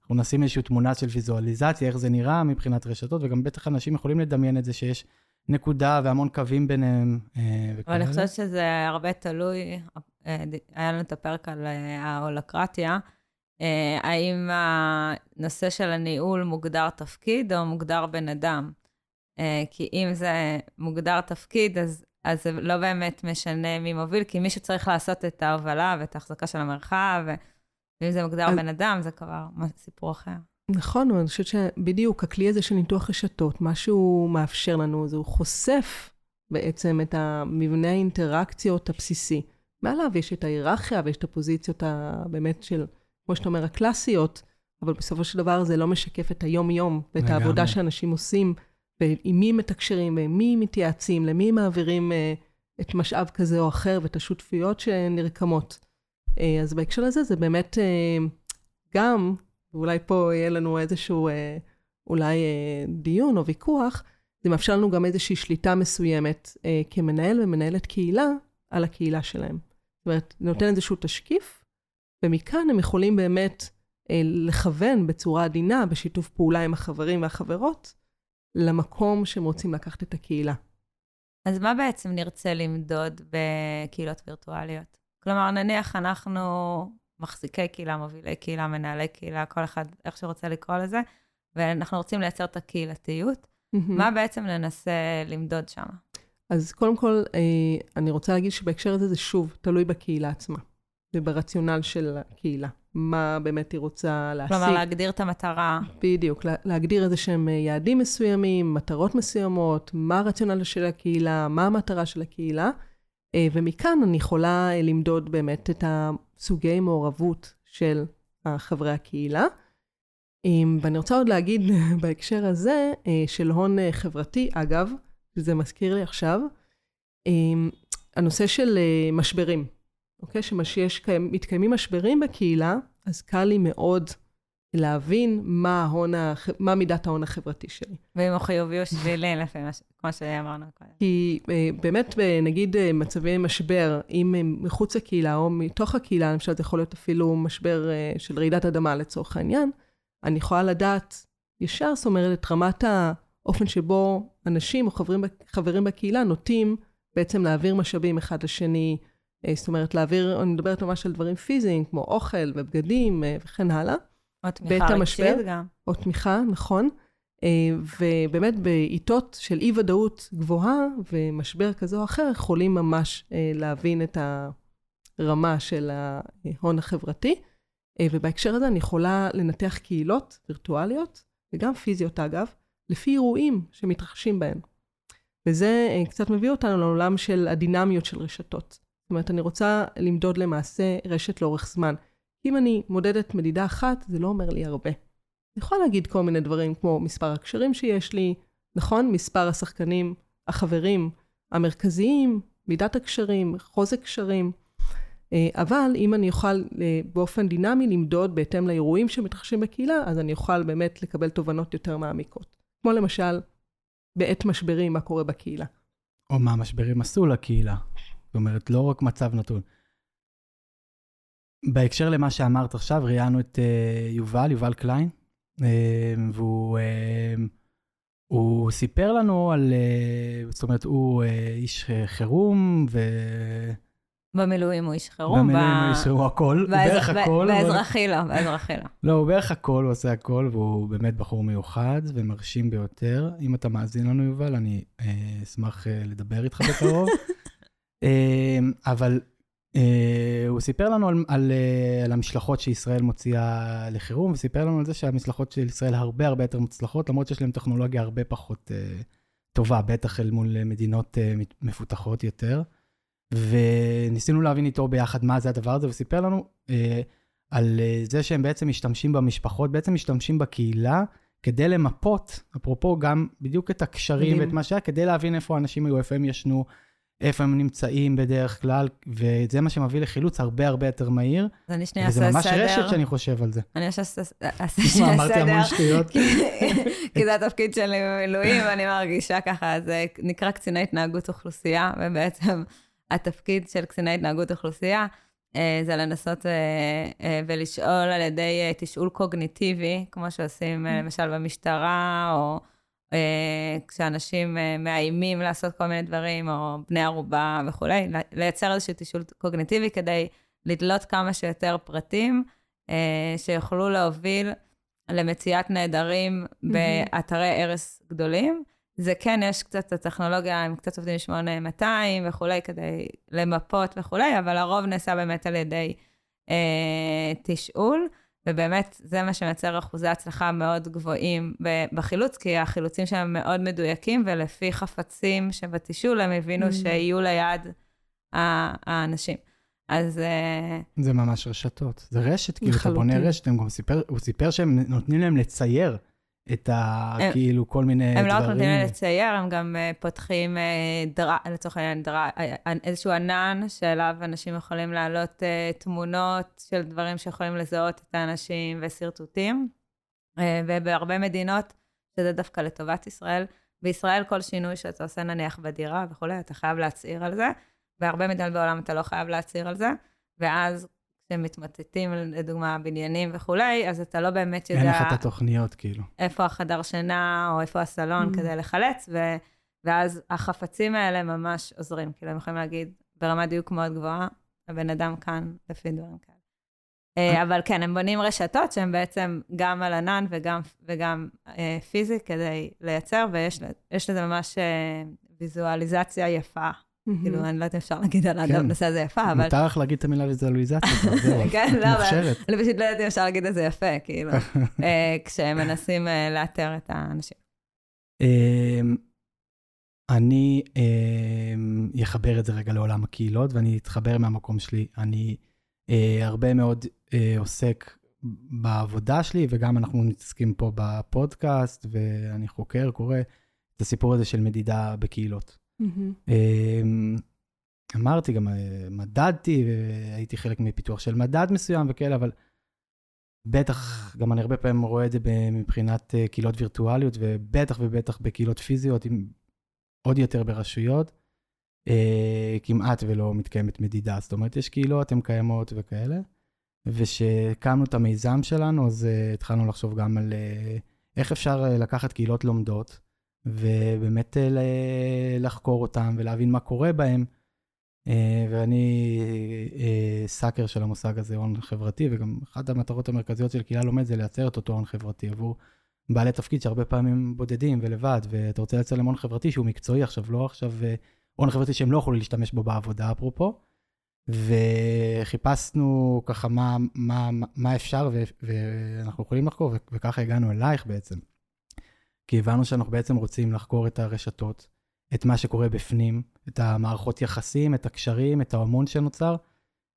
אנחנו נשים איזושהי תמונה של ויזואליזציה, איך זה נראה מבחינת רשתות, וגם בטח אנשים יכולים לדמיין את זה שיש נקודה והמון קווים ביניהם. אה, אבל אני חושבת שזה הרבה תלוי, אה, היה לנו את הפרק על אה, ההולקרטיה, האם הנושא של הניהול מוגדר תפקיד או מוגדר בן אדם? כי אם זה מוגדר תפקיד, אז, אז זה לא באמת משנה מי מוביל, כי מישהו צריך לעשות את ההובלה ואת ההחזקה של המרחב, ואם זה מוגדר אז... בן אדם, זה כבר סיפור אחר. נכון, אבל אני חושבת שבדיוק הכלי הזה של ניתוח רשתות, מה שהוא מאפשר לנו זה הוא חושף בעצם את המבנה האינטראקציות הבסיסי. מעליו יש את ההיררכיה ויש את הפוזיציות הבאמת של, כמו שאתה אומר, הקלאסיות, אבל בסופו של דבר זה לא משקף את היום-יום ואת לגמרי. העבודה שאנשים עושים, ועם מי מתקשרים ועם מי מתייעצים, למי מעבירים אה, את משאב כזה או אחר ואת השותפויות שנרקמות. אה, אז בהקשר לזה זה באמת אה, גם ואולי פה יהיה לנו איזשהו אה, אולי אה, דיון או ויכוח, זה מאפשר לנו גם איזושהי שליטה מסוימת אה, כמנהל ומנהלת קהילה על הקהילה שלהם. זאת אומרת, נותן איזשהו תשקיף, ומכאן הם יכולים באמת אה, לכוון בצורה עדינה, בשיתוף פעולה עם החברים והחברות, למקום שהם רוצים לקחת את הקהילה. אז מה בעצם נרצה למדוד בקהילות וירטואליות? כלומר, נניח אנחנו מחזיקי קהילה, מובילי קהילה, מנהלי קהילה, כל אחד איך שרוצה לקרוא לזה, ואנחנו רוצים לייצר את הקהילתיות. מה בעצם ננסה למדוד שם? אז קודם כל, אה, אני רוצה להגיד שבהקשר הזה זה שוב תלוי בקהילה עצמה וברציונל של הקהילה. מה באמת היא רוצה להשיג. כלומר, להגדיר את המטרה. בדיוק, להגדיר איזה שהם אה, יעדים מסוימים, מטרות מסוימות, מה הרציונל של הקהילה, מה המטרה של הקהילה. אה, ומכאן אני יכולה למדוד באמת את סוגי מעורבות של חברי הקהילה. ואני רוצה עוד להגיד בהקשר הזה, אה, של הון אה, חברתי, אגב, זה מזכיר לי עכשיו, הנושא של אה, משברים, אוקיי? שמתקיימים משברים בקהילה, אז קל לי מאוד להבין מה, ההון. מה מידת ההון החברתי שלי. ואם הוא חיובי או שלילי, לפי מה ש... כמו שאמרנו קודם. כי אה, באמת, נגיד אה, מצבי משבר, אם מחוץ לקהילה או מתוך הקהילה, למשל זה יכול להיות אפילו משבר אה, של רעידת אדמה לצורך העניין, אני יכולה לדעת ישר, זאת אומרת, את רמת האופן שבו אנשים או חברים, חברים בקהילה נוטים בעצם להעביר משאבים אחד לשני, זאת אומרת, להעביר, אני מדברת ממש על דברים פיזיים, כמו אוכל ובגדים וכן הלאה. או תמיכה רגשית גם. או תמיכה, נכון. אה, ובאמת בעיתות של אי-ודאות גבוהה ומשבר כזה או אחר, יכולים ממש אה, להבין את הרמה של ההון החברתי. אה, ובהקשר הזה אני יכולה לנתח קהילות וירטואליות, וגם פיזיות אגב, לפי אירועים שמתרחשים בהן. וזה קצת מביא אותנו לעולם של הדינמיות של רשתות. זאת אומרת, אני רוצה למדוד למעשה רשת לאורך זמן. אם אני מודדת מדידה אחת, זה לא אומר לי הרבה. אני יכולה להגיד כל מיני דברים כמו מספר הקשרים שיש לי, נכון? מספר השחקנים, החברים המרכזיים, מידת הקשרים, חוזק קשרים. אה, אבל אם אני אוכל אה, באופן דינמי למדוד בהתאם לאירועים שמתרחשים בקהילה, אז אני אוכל באמת לקבל תובנות יותר מעמיקות. כמו למשל, בעת משברים, מה קורה בקהילה. או מה המשברים עשו לקהילה. זאת אומרת, לא רק מצב נתון. בהקשר למה שאמרת עכשיו, ראיינו את uh, יובל, יובל קליין, uh, והוא uh, הוא סיפר לנו על, uh, זאת אומרת, הוא uh, איש חירום, במילואים הוא איש חירום. במילואים הוא איש הוא הכל, הוא בערך הכל. באזרחי לא, באזרחי לא. לא, הוא בערך הכל, הוא עושה הכל, והוא באמת בחור מיוחד ומרשים ביותר. אם אתה מאזין לנו, יובל, אני אה, אשמח אה, לדבר איתך בקרוב. אה, אבל אה, הוא סיפר לנו על, על, אה, על המשלחות שישראל מוציאה לחירום, וסיפר לנו על זה שהמשלחות של ישראל הרבה הרבה יותר מוצלחות, למרות שיש להן טכנולוגיה הרבה פחות אה, טובה, בטח אל מול מדינות מת- מפותחות יותר. וניסינו להבין איתו ביחד מה זה הדבר הזה, וסיפר לנו אה, על אה, זה שהם בעצם משתמשים במשפחות, בעצם משתמשים בקהילה כדי למפות, אפרופו גם בדיוק את הקשרים מדהים. ואת מה שהיה, כדי להבין איפה האנשים היו, איפה הם ישנו, איפה הם נמצאים בדרך כלל, וזה מה שמביא לחילוץ הרבה הרבה יותר מהיר, אז אני שנייה וזה אעשה ממש סדר. רשת שאני חושב על זה. אני אעשה ס- אעשה מה, שנייה אמרתי המון סדר. שטויות. כי- זה התפקיד שלי במילואים, ואני מרגישה ככה, זה נקרא קציני התנהגות אוכלוסייה, ובעצם התפקיד של קציני התנהגות אוכלוסייה אה, זה לנסות אה, אה, ולשאול על ידי תשאול קוגניטיבי, כמו שעושים למשל במשטרה, או כשאנשים אה, מאיימים לעשות כל מיני דברים, או בני ערובה וכולי, לייצר איזשהו תשאול קוגניטיבי כדי לדלות כמה שיותר פרטים אה, שיוכלו להוביל למציאת נעדרים באתרי הרס גדולים. זה כן, יש קצת את הטכנולוגיה, הם קצת עובדים 8200 וכולי, כדי למפות וכולי, אבל הרוב נעשה באמת על ידי אה, תשאול, ובאמת זה מה שמייצר אחוזי הצלחה מאוד גבוהים בחילוץ, כי החילוצים שם מאוד מדויקים, ולפי חפצים שבתשאול הם הבינו Mm. שיהיו ליד האנשים. אז אה, זה ממש רשתות. זה רשת, כאילו, אתה בונה. רשת, הם גם סיפר, הוא סיפר שהם נותנים להם לצייר את ה... הם- כאילו, כל מיני הם דברים. לא רק נותנים להם לצייר, הם גם אה, פותחים, אה, דר- לצורך העניין, דר- אה, איזשהו ענן שאליו אנשים יכולים להעלות תמונות של דברים שיכולים לזהות את האנשים ושרטוטים. ובהרבה מדינות, שזה דווקא לטובת ישראל, בישראל כל שינוי שאתה עושה נניח בדירה וכולי, אתה חייב להצהיר על זה. בהרבה מדינות בעולם אתה לא חייב להצהיר על זה, ואז כשמתמוטטים, לדוגמה, בניינים וכולי, אז אתה לא באמת יודע... אין לך את התוכניות, כאילו. איפה החדר שינה, או איפה הסלון Mm. כדי לחלץ, ו, ואז החפצים האלה ממש עוזרים. כאילו, הם יכולים להגיד, ברמת דיוק מאוד גבוהה, הבן אדם כאן, לפי דברים כאלה. אה, אבל כן, הם בונים רשתות שהן בעצם גם על ענן וגם, וגם אה, פיזי כדי לייצר, ויש לזה ממש אה, ויזואליזציה יפה. כאילו, אני לא יודעת אם אפשר להגיד על כן. הנושא הזה יפה, אבל... מותר לך להגיד את המילה ויזואליזציה, זהו, כן, לא, אבל-. אני פשוט לא יודעת אם אפשר להגיד את זה יפה, כאילו, אה, כשהם מנסים אה, לאתר את האנשים. אמ, אני אמ, אחבר את זה רגע לעולם הקהילות, ואני אתחבר מהמקום שלי. אני אה, הרבה מאוד עוסק בעבודה שלי, וגם אנחנו מתעסקים פה בפודקאסט, ואני חוקר, קורא את הסיפור הזה של מדידה בקהילות. מהמם. אמ, אמרתי, גם אה, מדדתי, והייתי חלק מפיתוח של מדד מסוים וכאלה, אבל בטח, גם אני הרבה פעמים רואה את זה מבחינת אה, קהילות וירטואליות, ובטח ובטח בקהילות פיזיות, עם עוד יותר ברשויות, אה, כמעט ולא מתקיימת מדידה. זאת אומרת, יש קהילות, הן קיימות וכאלה. וכשהקמנו את המיזם שלנו, אז התחלנו לחשוב גם על איך אפשר לקחת קהילות לומדות, ובאמת ל- לחקור אותן ולהבין מה קורה בהן. Uh, ואני uh, סאקר של המושג הזה, הון חברתי, וגם אחת המטרות המרכזיות של קהילה לומד זה לייצר את אותו הון חברתי עבור בעלי תפקיד שהרבה פעמים בודדים ולבד, ואתה רוצה לייצר להם הון חברתי שהוא מקצועי עכשיו, לא עכשיו הון חברתי שהם לא יכולים להשתמש בו בעבודה, אפרופו. וחיפשנו ככה מה, מה, מה אפשר ו, ואנחנו יכולים לחקור, וככה הגענו אלייך בעצם. כי הבנו שאנחנו בעצם רוצים לחקור את הרשתות, את מה שקורה בפנים, את המערכות יחסים, את הקשרים, את ההמון שנוצר,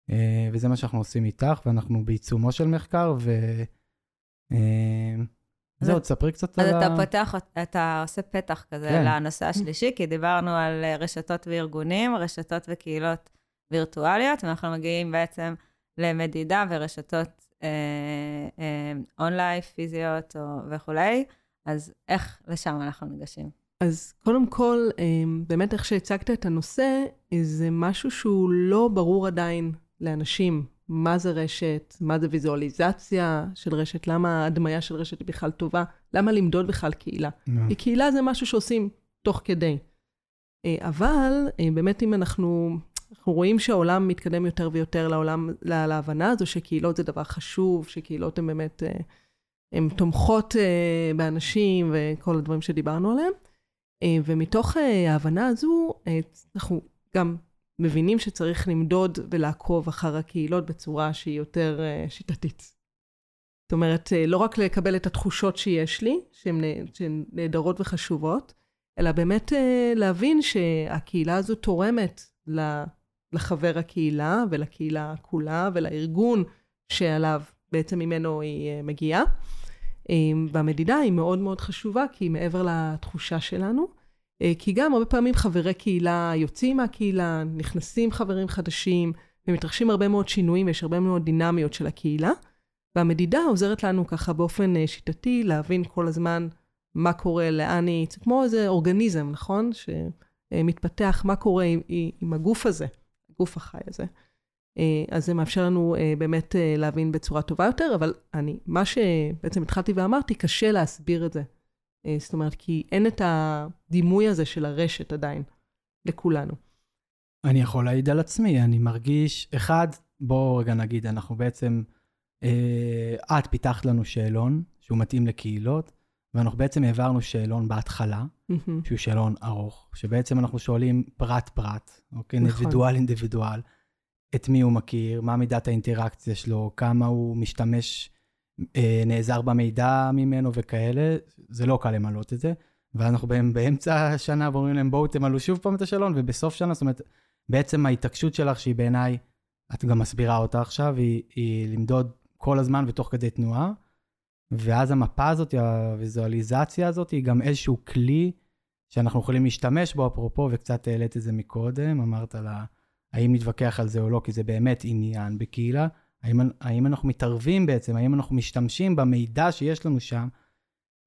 אה, וזה מה שאנחנו עושים איתך, ואנחנו בעיצומו של מחקר, ו... אה, זהו, תספרי קצת אז על אתה ה... פותח, אתה עושה פתח כזה כן. לנושא השלישי, כי דיברנו על אה, רשתות וארגונים, רשתות וקהילות וירטואליות, ואנחנו מגיעים בעצם למדידה ורשתות אה, אה, אונליין, פיזיות או, וכולי, אז איך לשם אנחנו ניגשים? אז קודם כל, אמ, באמת איך שהצגת את הנושא, זה משהו שהוא לא ברור עדיין לאנשים. מה זה רשת, מה זה ויזואליזציה של רשת, למה ההדמיה של רשת היא בכלל טובה, למה למדוד בכלל קהילה. נו, כי קהילה זה משהו שעושים תוך כדי. אה, אבל אה, באמת אם אנחנו אנחנו רואים שהעולם מתקדם יותר ויותר לעולם, לה, להבנה הזו שקהילות זה דבר חשוב, שקהילות הן באמת, אה, הן תומכות אה, באנשים וכל הדברים שדיברנו עליהם. אה, ומתוך ההבנה הזו, אנחנו גם מבינים שצריך למדוד ולעקוב אחר הקהילות בצורה שהיא יותר שיטתית. זאת אומרת, לא רק לקבל את התחושות שיש לי, שהן נהדרות וחשובות, אלא באמת להבין שהקהילה הזו תורמת לחבר הקהילה ולקהילה כולה ולארגון שעליו בעצם ממנו היא אה, מגיעה. אה, והמדידה היא מאוד מאוד חשובה, כי היא מעבר לתחושה שלנו. אה, כי גם הרבה פעמים חברי קהילה יוצאים מהקהילה, נכנסים חברים חדשים, ומתרחשים הרבה מאוד שינויים ויש הרבה מאוד דינמיות של הקהילה. והמדידה עוזרת לנו ככה באופן שיטתי להבין כל הזמן מה קורה, לאן היא, זה כמו איזה אורגניזם, נכון? שמתפתח, מה קורה עם, עם הגוף הזה. הגוף החי הזה. אה, אז זה מאפשר לנו אה, באמת אה, להבין בצורה טובה יותר, אבל אני, מה שבעצם התחלתי ואמרתי, קשה להסביר את זה. זאת אומרת, כי אין את הדימוי הזה של הרשת עדיין לכולנו. אני יכול להעיד על עצמי, אני מרגיש, אחד, בואו רגע נגיד, אנחנו בעצם, אה, את פיתחת לנו שאלון שהוא מתאים לקהילות, ואנחנו בעצם העברנו שאלון בהתחלה, mm-hmm. שהוא שאלון ארוך, שבעצם אנחנו שואלים פרט-פרט, אוקיי? נכון. אינדיבידואל-אינדיבידואל, את מי הוא מכיר, מה מידת האינטראקציה שלו, כמה הוא משתמש, אה, נעזר במידע ממנו וכאלה, זה לא קל למלות את זה. ואנחנו באמצע השנה ואומרים להם, בואו תמלאו שוב פעם את השאלון, ובסוף שנה, זאת אומרת, בעצם ההתעקשות שלך, שהיא בעיניי, את גם מסבירה אותה עכשיו, היא, היא למדוד כל הזמן ותוך כדי תנועה. ואז המפה הזאת, הוויזואליזציה הזאת, היא גם איזשהו כלי שאנחנו יכולים להשתמש בו, אפרופו, וקצת העלית את זה מקודם, אמרת לה, האם נתווכח על זה או לא, כי זה באמת עניין בקהילה, האם, האם אנחנו מתערבים בעצם, האם אנחנו משתמשים במידע שיש לנו שם,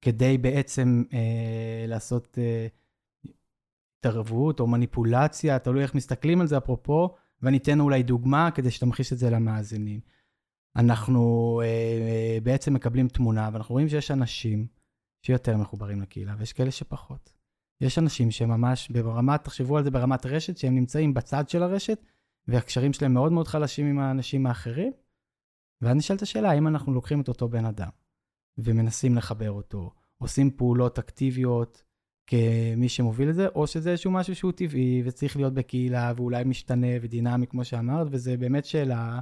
כדי בעצם אה, לעשות אה, התערבות או מניפולציה, תלוי איך מסתכלים על זה, אפרופו, ואני אתן אולי דוגמה כדי שתמחיש את זה למאזינים. אנחנו אה, אה, בעצם מקבלים תמונה, ואנחנו רואים שיש אנשים שיותר מחוברים לקהילה, ויש כאלה שפחות. יש אנשים שממש ברמת, תחשבו על זה ברמת רשת, שהם נמצאים בצד של הרשת, והקשרים שלהם מאוד מאוד חלשים עם האנשים האחרים. ואז נשאלת השאלה, האם אנחנו לוקחים את אותו בן אדם ומנסים לחבר אותו, עושים פעולות אקטיביות כמי שמוביל את זה, או שזה איזשהו משהו שהוא טבעי וצריך להיות בקהילה ואולי משתנה ודינמי, כמו שאמרת, וזה באמת שאלה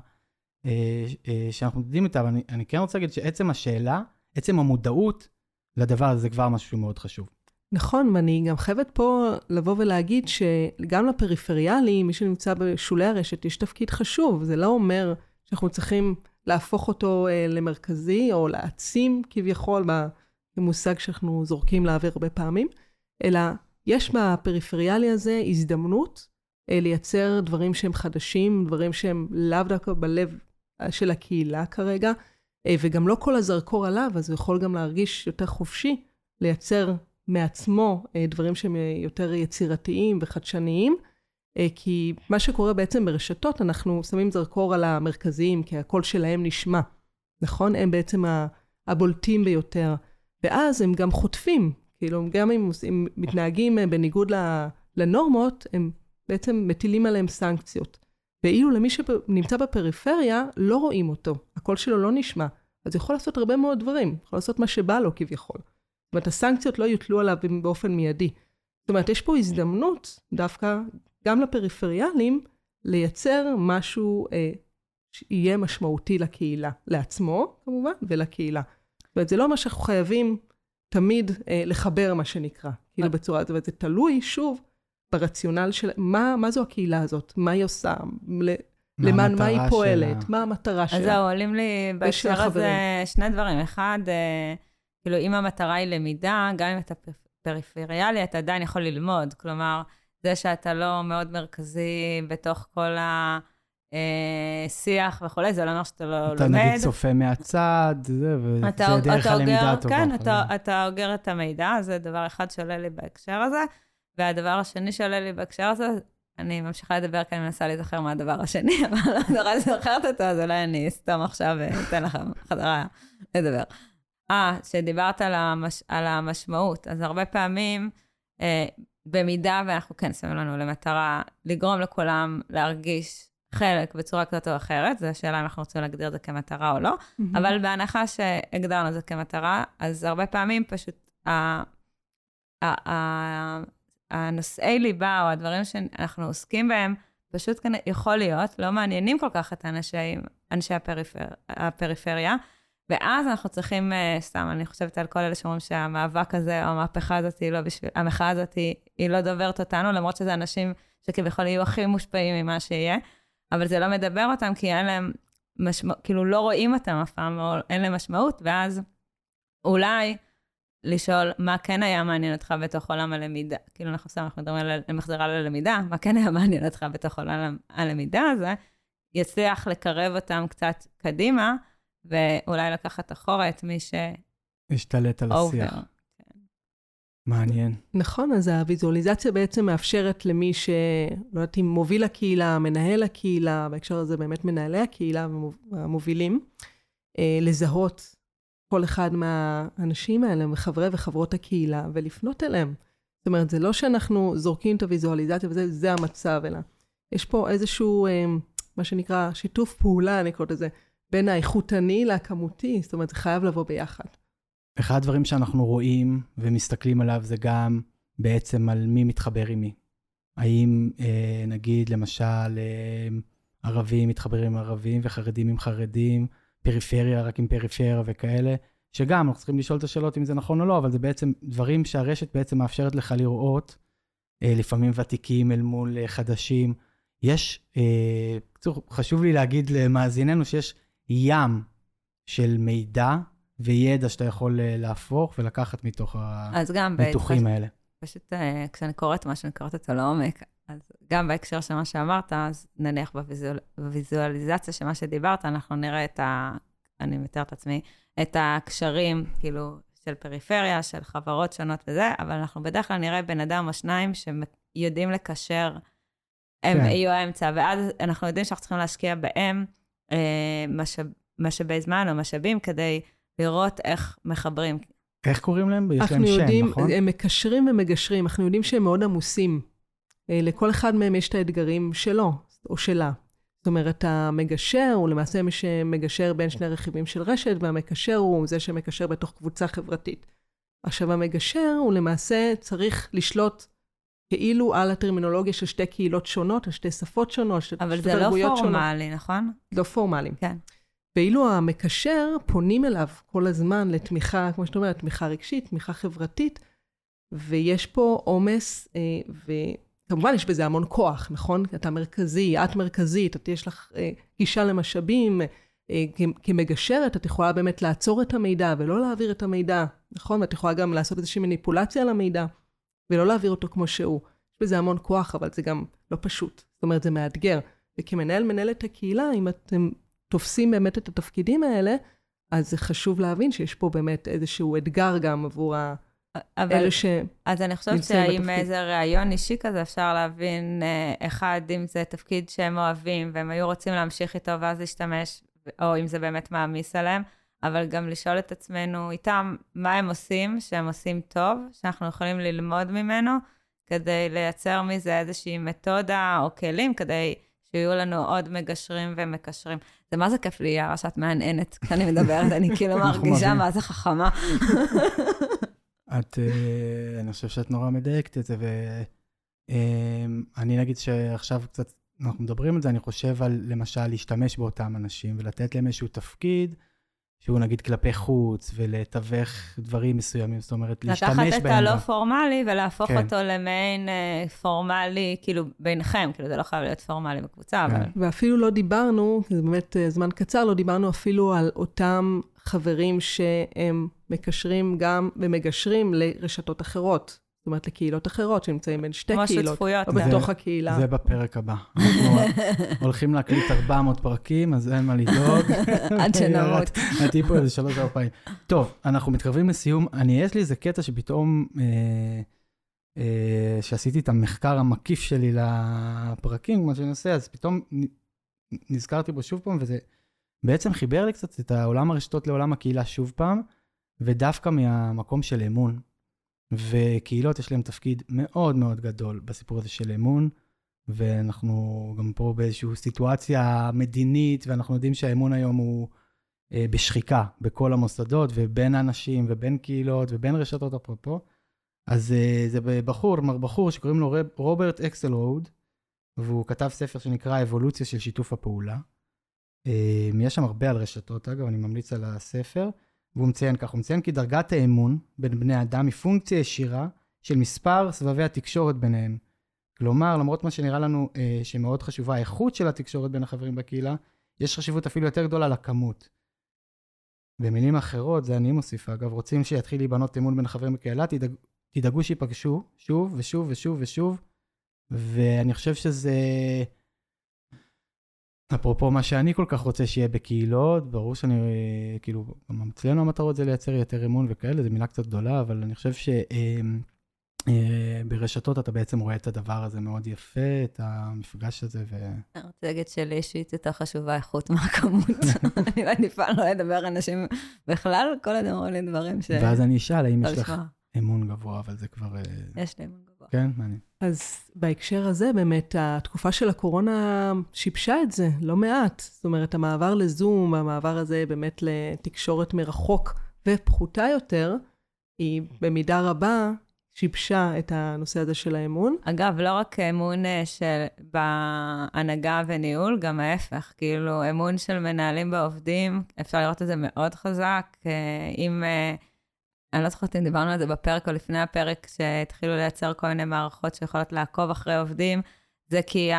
אה, אה, שאנחנו מתמודדים איתה, אבל אני, אני כן רוצה להגיד שעצם השאלה, עצם המודעות לדבר הזה, זה כבר משהו מאוד חשוב. נכון, ואני גם חייבת פה לבוא ולהגיד שגם לפריפריאלי, מי שנמצא בשולי הרשת, יש תפקיד חשוב. זה לא אומר שאנחנו צריכים להפוך אותו אה, למרכזי, או להעצים כביכול, במושג שאנחנו זורקים לאוויר הרבה פעמים, אלא יש בפריפריאלי הזה הזדמנות אה, לייצר דברים שהם חדשים, דברים שהם לאו דווקא בלב של הקהילה כרגע, אה, וגם לא כל הזרקור עליו, אז הוא יכול גם להרגיש יותר חופשי לייצר מעצמו אה, דברים שהם יותר יצירתיים וחדשניים. אה, כי מה שקורה בעצם ברשתות, אנחנו שמים זרקור על המרכזיים, כי הקול שלהם נשמע, נכון? הם בעצם הבולטים ביותר. ואז הם גם חוטפים, כאילו, גם אם הם מתנהגים בניגוד לנורמות, הם בעצם מטילים עליהם סנקציות. ואילו למי שנמצא בפריפריה, לא רואים אותו, הקול שלו לא נשמע. אז יכול לעשות הרבה מאוד דברים, יכול לעשות מה שבא לו כביכול. זאת אומרת, הסנקציות לא יוטלו עליו באופן מיידי. זאת אומרת, יש פה הזדמנות דווקא גם לפריפריאלים לייצר משהו אה, שיהיה משמעותי לקהילה, לעצמו כמובן, ולקהילה. זאת אומרת, זה לא מה שאנחנו חייבים תמיד אה, לחבר, מה שנקרא, כאילו בצורה הזאת, זה תלוי, שוב, ברציונל של מה, מה זו הקהילה הזאת, מה היא עושה, למען מה היא פועלת, שלה. מה המטרה שלה. אז זהו, עולים לי בהקשר הזה שני דברים. אחד, אה, כאילו, אם המטרה היא למידה, גם אם אתה פריפריאלי, אתה עדיין יכול ללמוד. כלומר, זה שאתה לא מאוד מרכזי בתוך כל ה... שיח וכולי, זה לא אומר שאתה לא אתה לומד. אתה נגיד צופה מהצד, זה, וזה דרך הלמידה הטובה. כן, אתה, אתה אוגר את המידע, זה דבר אחד שעולה לי בהקשר הזה. והדבר השני שעולה לי בהקשר הזה, אני ממשיכה לדבר כי אני מנסה להיזכר מה הדבר השני, אבל לא זוכרת אותו, אז אולי אני אסתום עכשיו ואתן לכם חזרה לדבר. אה, שדיברת על, המש, על המשמעות, אז הרבה פעמים, אה, במידה ואנחנו כן שמים לנו למטרה לגרום לכולם להרגיש חלק בצורה כזאת או אחרת, זו השאלה אם אנחנו רוצים להגדיר את זה כמטרה או לא, אבל בהנחה שהגדרנו את זה כמטרה, אז הרבה פעמים פשוט הנושאי ליבה או הדברים שאנחנו עוסקים בהם, פשוט יכול להיות, לא מעניינים כל כך את אנשי, אנשי הפריפר, הפריפריה, ואז אנחנו צריכים, אה, סתם, אני חושבת על כל אלה שאומרים שהמאבק הזה, או המהפכה הזאת, היא לא בשביל, המחאה הזאת היא, לא דוברת אותנו, למרות שזה אנשים שכביכול יהיו הכי מושפעים ממה שיהיה, אבל זה לא מדבר אותם, כי אין להם משמעות, כאילו לא רואים אותם אף פעם, או אין להם משמעות, ואז אולי לשאול מה כן היה מעניין אותך בתוך עולם הלמידה. כאילו, אנחנו סתם, אנחנו מדברים על מחזרה ללמידה, מה כן היה מעניין אותך בתוך עולם הלמידה הזה, יצליח לקרב אותם קצת קדימה, ואולי לקחת אחורה את מי ש... השתלט על השיח. כן. מעניין. נכון, אז הוויזואליזציה בעצם מאפשרת למי ש... לא יודעת אם מוביל הקהילה, מנהל הקהילה, בהקשר הזה באמת מנהלי הקהילה והמובילים, אה, לזהות כל אחד מהאנשים האלה, מחברי וחברות הקהילה, ולפנות אליהם. זאת אומרת, זה לא שאנחנו זורקים את הוויזואליזציה וזה המצב, אלא יש פה איזשהו, אה, מה שנקרא, שיתוף פעולה, אני קוראת לזה, בין האיכותני לכמותי, זאת אומרת, זה חייב לבוא ביחד. אחד הדברים שאנחנו רואים ומסתכלים עליו זה גם בעצם על מי מתחבר עם מי. האם אה, נגיד, למשל, אה, ערבים מתחברים עם ערבים וחרדים עם חרדים, פריפריה רק עם פריפריה וכאלה, שגם אנחנו צריכים לשאול את השאלות אם זה נכון או לא, אבל זה בעצם דברים שהרשת בעצם מאפשרת לך לראות, אה, לפעמים ותיקים אל מול חדשים. יש, חשוב לי להגיד למאזיננו שיש ים של מידע וידע שאתה יכול אה, להפוך ולקחת מתוך הניתוחים האלה. פשוט אה, כשאני קוראת מה שאני קוראת אותו לעומק, אז גם בהקשר של מה שאמרת, אז נניח בוויזואליזציה של מה שדיברת, אנחנו נראה את ה... אני מתארת עצמי, את הקשרים, כאילו, של פריפריה, של חברות שונות וזה, אבל אנחנו בדרך כלל נראה בן אדם או שניים שיודעים לקשר, הם כן. יהיו האמצע, ואז אנחנו יודעים שאנחנו צריכים להשקיע בהם משאב, משאבי זמן או משאבים כדי לראות איך מחברים. איך קוראים להם? יש להם שם, יודעים, נכון? הם מקשרים ומגשרים, אנחנו יודעים שהם מאוד עמוסים. אה, לכל אחד מהם יש את האתגרים שלו או שלה. זאת אומרת, המגשר הוא למעשה מי שמגשר בין שני רכיבים של רשת, והמקשר הוא זה שמקשר בתוך קבוצה חברתית. עכשיו, המגשר הוא למעשה צריך לשלוט כאילו על הטרמינולוגיה של שתי קהילות שונות, על שתי שפות שונות, שתי אבל זה לא פורמלי, שונות. נכון? לא פורמלי. כן. ואילו המקשר, פונים אליו כל הזמן לתמיכה, כמו שאת אומרת, תמיכה רגשית, תמיכה חברתית, ויש פה עומס, אה, וכמובן יש בזה המון כוח, נכון? אתה מרכזי, את מרכזית, את יש לך אה, גישה למשאבים, אה, כמגשרת, את יכולה באמת לעצור את המידע ולא להעביר את המידע, נכון? ואת יכולה גם לעשות איזושהי מניפולציה על המידע. ולא להעביר אותו כמו שהוא. יש בזה המון כוח, אבל זה גם לא פשוט. זאת אומרת, זה מאתגר. וכמנהל, מנהלת הקהילה, אם אתם תופסים באמת את התפקידים האלה, אז זה חשוב להבין שיש פה באמת איזשהו אתגר גם עבור ה... אבל, אלה שנמצאים בתפקיד. אז אני חושבת שעם איזה ראיון אישי כזה אפשר להבין, אה, אחד, אם זה תפקיד שהם אוהבים והם היו רוצים להמשיך איתו ואז להשתמש, או אם זה באמת מעמיס עליהם. אבל גם לשאול את עצמנו איתם, מה הם עושים, שהם עושים טוב, שאנחנו יכולים ללמוד ממנו, כדי לייצר מזה איזושהי מתודה או כלים, כדי שיהיו לנו עוד מגשרים ומקשרים. זה מה זה כיף לי, יערה, שאת מהנהנת כשאני מדברת, אני כאילו מרגישה מה זה חכמה. את, אה, אני חושב שאת נורא מדייקת את זה, ואני נגיד שעכשיו קצת, אנחנו מדברים על זה, אני חושב על למשל להשתמש באותם אנשים ולתת להם איזשהו תפקיד. שהוא נגיד כלפי חוץ, ולתווך דברים מסוימים, זאת אומרת, להשתמש בהם. לקחת את הלא פורמלי ולהפוך כן. אותו למעין אה, פורמלי, כאילו, ביניכם, כאילו, זה לא חייב להיות פורמלי בקבוצה, כן. אבל... ואפילו לא דיברנו, זה באמת אה, זמן קצר, לא דיברנו אפילו על אותם חברים שהם מקשרים גם ומגשרים לרשתות אחרות. זאת אומרת, לקהילות אחרות שנמצאים בין שתי קהילות. כמו שותפויות. או בתוך הקהילה. זה בפרק הבא. אנחנו הולכים להקליט 400 פרקים, אז אין מה לדאוג. עד שנמות. הייתי פה איזה שלוש ארבע פעמים. טוב, אנחנו מתקרבים לסיום. אני, יש לי איזה קטע שפתאום, אה, אה, שעשיתי את המחקר המקיף שלי לפרקים, מה שאני עושה, אז פתאום נזכרתי בו שוב פעם, וזה בעצם חיבר לי קצת את העולם הרשתות לעולם הקהילה שוב פעם, ודווקא מהמקום של אמון. וקהילות יש להם תפקיד מאוד מאוד גדול בסיפור הזה של אמון, ואנחנו גם פה באיזושהי סיטואציה מדינית, ואנחנו יודעים שהאמון היום הוא אה, בשחיקה בכל המוסדות, ובין אנשים, ובין קהילות, ובין רשתות אפרופו. אז אה, זה בחור, מר בחור שקוראים לו רוברט אקסלרוד, והוא כתב ספר שנקרא אבולוציה של שיתוף הפעולה. אה, יש שם הרבה על רשתות, אגב, אני ממליץ על הספר. והוא מציין כך, הוא מציין כי דרגת האמון בין בני אדם היא פונקציה ישירה של מספר סבבי התקשורת ביניהם. כלומר, למרות מה שנראה לנו אה, שמאוד חשובה האיכות של התקשורת בין החברים בקהילה, יש חשיבות אפילו יותר גדולה לכמות. במילים אחרות, זה אני מוסיף אגב, רוצים שיתחיל להיבנות אמון בין החברים בקהילה, תדאג, תדאגו שיפגשו שוב ושוב ושוב ושוב, ואני חושב שזה אפרופו מה שאני כל כך רוצה שיהיה בקהילות, ברור שאני, כאילו, גם אצלנו המטרות זה לייצר יותר אמון וכאלה, זו מילה קצת גדולה, אבל אני חושב שברשתות אתה בעצם רואה את הדבר הזה מאוד יפה, את המפגש הזה. ו... אני רוצה להגיד שלי אישית יותר חשובה איכות מהכמות. אני מעדיפה לא לדבר אנשים בכלל, כל עוד אמרו לי דברים ש... ואז אני אשאל, האם יש לך אמון גבוה, אבל זה כבר... יש לי אמון גבוה. כן, מעניין. אז בהקשר הזה, באמת, התקופה של הקורונה שיבשה את זה לא מעט. זאת אומרת, המעבר לזום, המעבר הזה באמת לתקשורת מרחוק ופחותה יותר, היא במידה רבה שיבשה את הנושא הזה של האמון. אגב, לא רק אמון אה, של בהנהגה וניהול, גם ההפך. כאילו, אמון של מנהלים בעובדים, אפשר לראות את זה מאוד חזק. אה, אם... אה, אני לא זוכרת אם דיברנו על זה בפרק או לפני הפרק, שהתחילו לייצר כל מיני מערכות שיכולות לעקוב אחרי עובדים, זה כי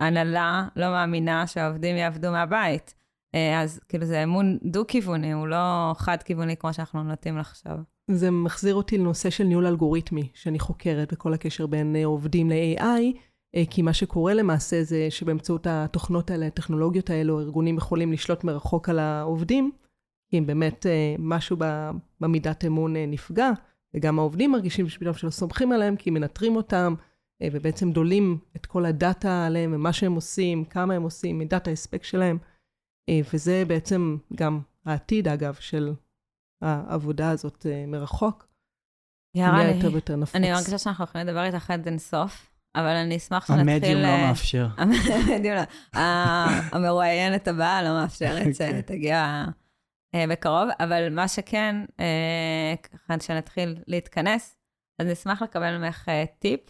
ההנהלה לא מאמינה שהעובדים יעבדו מהבית. אה, אז כאילו זה אמון דו-כיווני, הוא לא חד-כיווני כמו שאנחנו נוטים לחשוב. זה מחזיר אותי לנושא של ניהול אלגוריתמי, שאני חוקרת בכל הקשר בין עובדים ל-AI, אה, כי מה שקורה למעשה זה שבאמצעות התוכנות האלה, הטכנולוגיות האלו, ארגונים יכולים לשלוט מרחוק על העובדים, כי אם באמת אה, משהו במידת אמון אה, נפגע, וגם העובדים מרגישים שפתאום שלא סומכים עליהם, כי מנטרים אותם, אה, ובעצם דולים את כל הדאטה עליהם, ומה שהם עושים, כמה הם עושים, מידת ההספק שלהם. וזה בעצם גם העתיד, אגב, של העבודה הזאת מרחוק. יערה, אני, אני מרגישה שאנחנו יכולים לדבר איתך עד אינסוף, אבל אני אשמח שנתחיל... המדיום לא מאפשר. המדיום לא. המרואיינת הבאה לא מאפשרת אוקיי. שתגיע אה, בקרוב, אבל מה שכן, אה, ככה שנתחיל להתכנס, אז נשמח לקבל ממך אה, טיפ,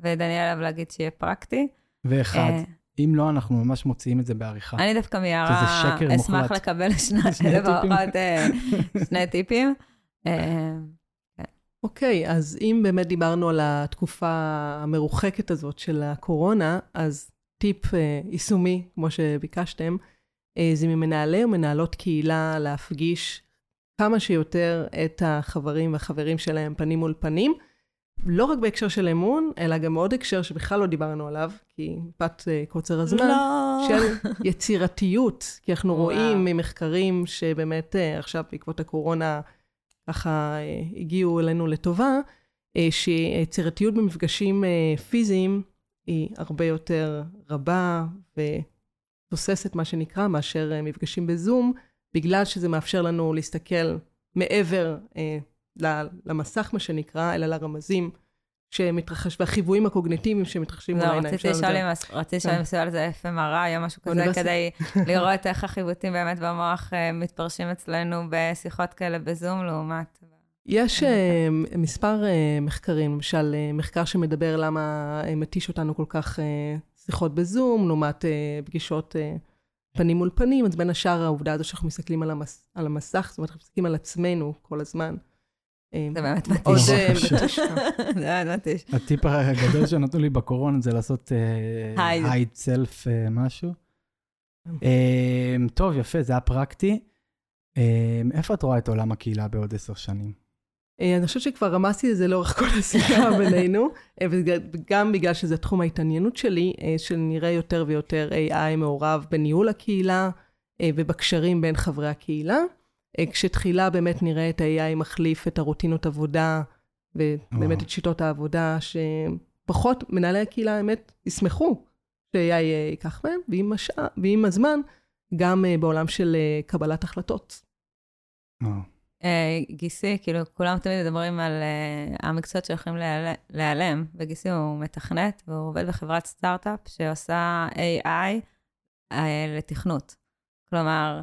ודניאל אהב להגיד שיהיה פרקטי. ואחד, אם לא, אנחנו ממש מוציאים את זה בעריכה. אני דווקא מיערה אשמח לקבל לפחות שני טיפים. כן. אוקיי, אז אם באמת דיברנו על התקופה המרוחקת הזאת של הקורונה, אז טיפ יישומי, כמו שביקשתם, אה, זה ממנהלי ומנהלות קהילה להפגיש כמה שיותר את החברים והחברים שלהם פנים מול פנים. לא רק בהקשר של אמון, אלא גם עוד הקשר שבכלל לא דיברנו עליו, כי מפאת uh, קוצר הזמן, לא. של יצירתיות. כי אנחנו וואו. רואים ממחקרים שבאמת uh, עכשיו בעקבות הקורונה ככה הגיעו אלינו לטובה, שיצירתיות במפגשים פיזיים היא הרבה יותר רבה תוססת, מה שנקרא, מאשר אה, מפגשים בזום, בגלל שזה מאפשר לנו להסתכל מעבר אה, למסך, מה שנקרא, אלא לרמזים שמתרחש, והחיוויים הקוגנטיביים שמתרחשים מול העיניים שלנו. רציתי לשאול אם עשו על זה FMRI או משהו כזה, כדי לראות איך החיווטים באמת במוח אה, מתפרשים אצלנו בשיחות כאלה בזום, לעומת... יש מספר מחקרים, למשל מחקר שמדבר למה מתיש אותנו כל כך שיחות בזום, לעומת uh, פגישות uh, פנים מול פנים, אז בין השאר העובדה הזו שאנחנו מסתכלים על, המס, על המסך, זאת אומרת, אנחנו מסתכלים על עצמנו כל הזמן. אה, זה באמת מתיש. זה באמת מתיש. הטיפ הגדול שנתנו לי בקורונה זה לעשות הייד סלף משהו. טוב, יפה, זה היה פרקטי. איפה את רואה את עולם הקהילה בעוד עשר שנים? אה, אני חושבת שכבר רמזתי את זה לאורך כל השיחה בינינו, אה, וגם בגלל שזה תחום ההתעניינות שלי, אה, שנראה יותר ויותר AI מעורב בניהול הקהילה ובקשרים בין חברי הקהילה. כשתחילה באמת נראה את ה-AI מחליף את הרוטינות עבודה, ובאמת את שיטות העבודה, שפחות מנהלי הקהילה האמת ישמחו ש-AI ייקח מהם, ועם, ועם הזמן, גם בעולם של קבלת החלטות. גיסי, כאילו, כולם תמיד מדברים על uh, המקצועות שהולכים להיעלם, וגיסי הוא מתכנת, והוא עובד בחברת סטארט-אפ שעושה AI uh, לתכנות. כלומר,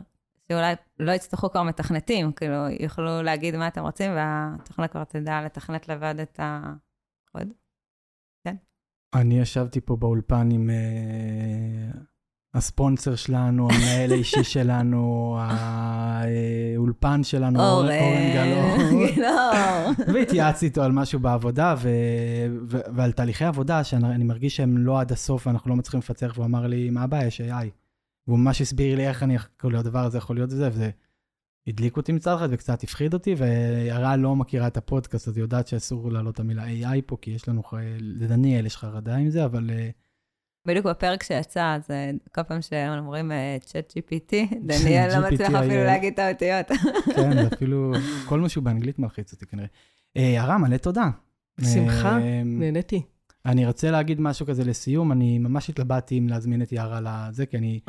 שאולי לא יצטרכו כבר מתכנתים, כאילו, יוכלו להגיד מה אתם רוצים, והתוכנה כבר תדע לתכנת לבד את הקוד. כן. אני ישבתי פה באולפן עם הספונסר שלנו, המנהל האישי שלנו, האולפן שלנו, אורן. גלאור, והתייעצתי איתו על משהו בעבודה ועל תהליכי עבודה שאני מרגיש שהם לא עד הסוף ואנחנו לא מצליחים לפצח, והוא אמר לי, מה הבעיה, יש AI. והוא ממש הסביר לי איך אני, כאילו, הדבר הזה יכול להיות וזה, וזה הדליק אותי מצד אחד וקצת הפחיד אותי, ויערה לא מכירה את הפודקאסט, אז היא יודעת שאסור להעלות את המילה AI פה, כי יש לנו, לדניאל יש חרדה עם זה, אבל... אה, בדיוק בפרק שיצא, אז אה, כל פעם שאומרים צ'אט GPT, דניאל לא מצליח אפילו להגיד את האותיות. כן, זה אפילו, כל משהו באנגלית מלחיץ אותי כנראה. יערה, מלא תודה. שמחה, נהניתי. אני רוצה להגיד משהו כזה לסיום, אני ממש התלבטתי אם להזמין את יערה לזה, כי אני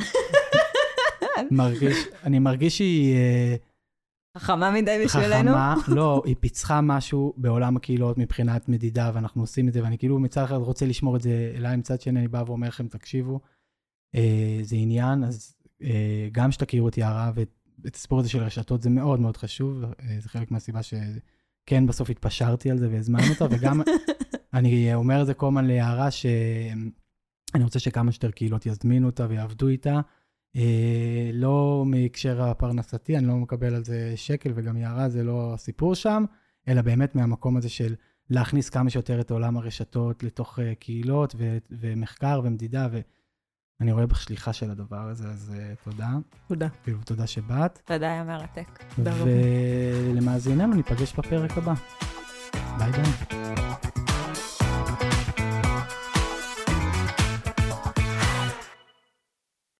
מרגיש, אני מרגיש שהיא... חכמה מדי בשבילנו? חכמה, לא, היא פיצחה משהו בעולם הקהילות מבחינת מדידה, ואנחנו עושים את זה, ואני כאילו מצד אחד רוצה לשמור את זה אליי, מצד שני אני בא ואומר לכם, תקשיבו, אה, זה עניין, אז אה, גם שתכירו את יערה ואת הסיפור הזה של רשתות, זה מאוד מאוד חשוב, אה, זה חלק מהסיבה שכן בסוף התפשרתי על זה והזמנו אותה, וגם אני אומר את זה כל הזמן ליערה, שאני רוצה שכמה שיותר קהילות יזמינו אותה ויעבדו איתה. אה, לא מהקשר הפרנסתי, אני לא מקבל על זה שקל, וגם יערה זה לא הסיפור שם, אלא באמת מהמקום הזה של להכניס כמה שיותר את עולם הרשתות לתוך uh, קהילות ו- ומחקר ומדידה, ואני רואה בך שליחה של הדבר הזה, אז uh, תודה. תודה. כאילו, תודה שבאת. תודה, היה מרתק. תודה רבה. ולמאזיננו, ניפגש בפרק הבא. ביי ביי.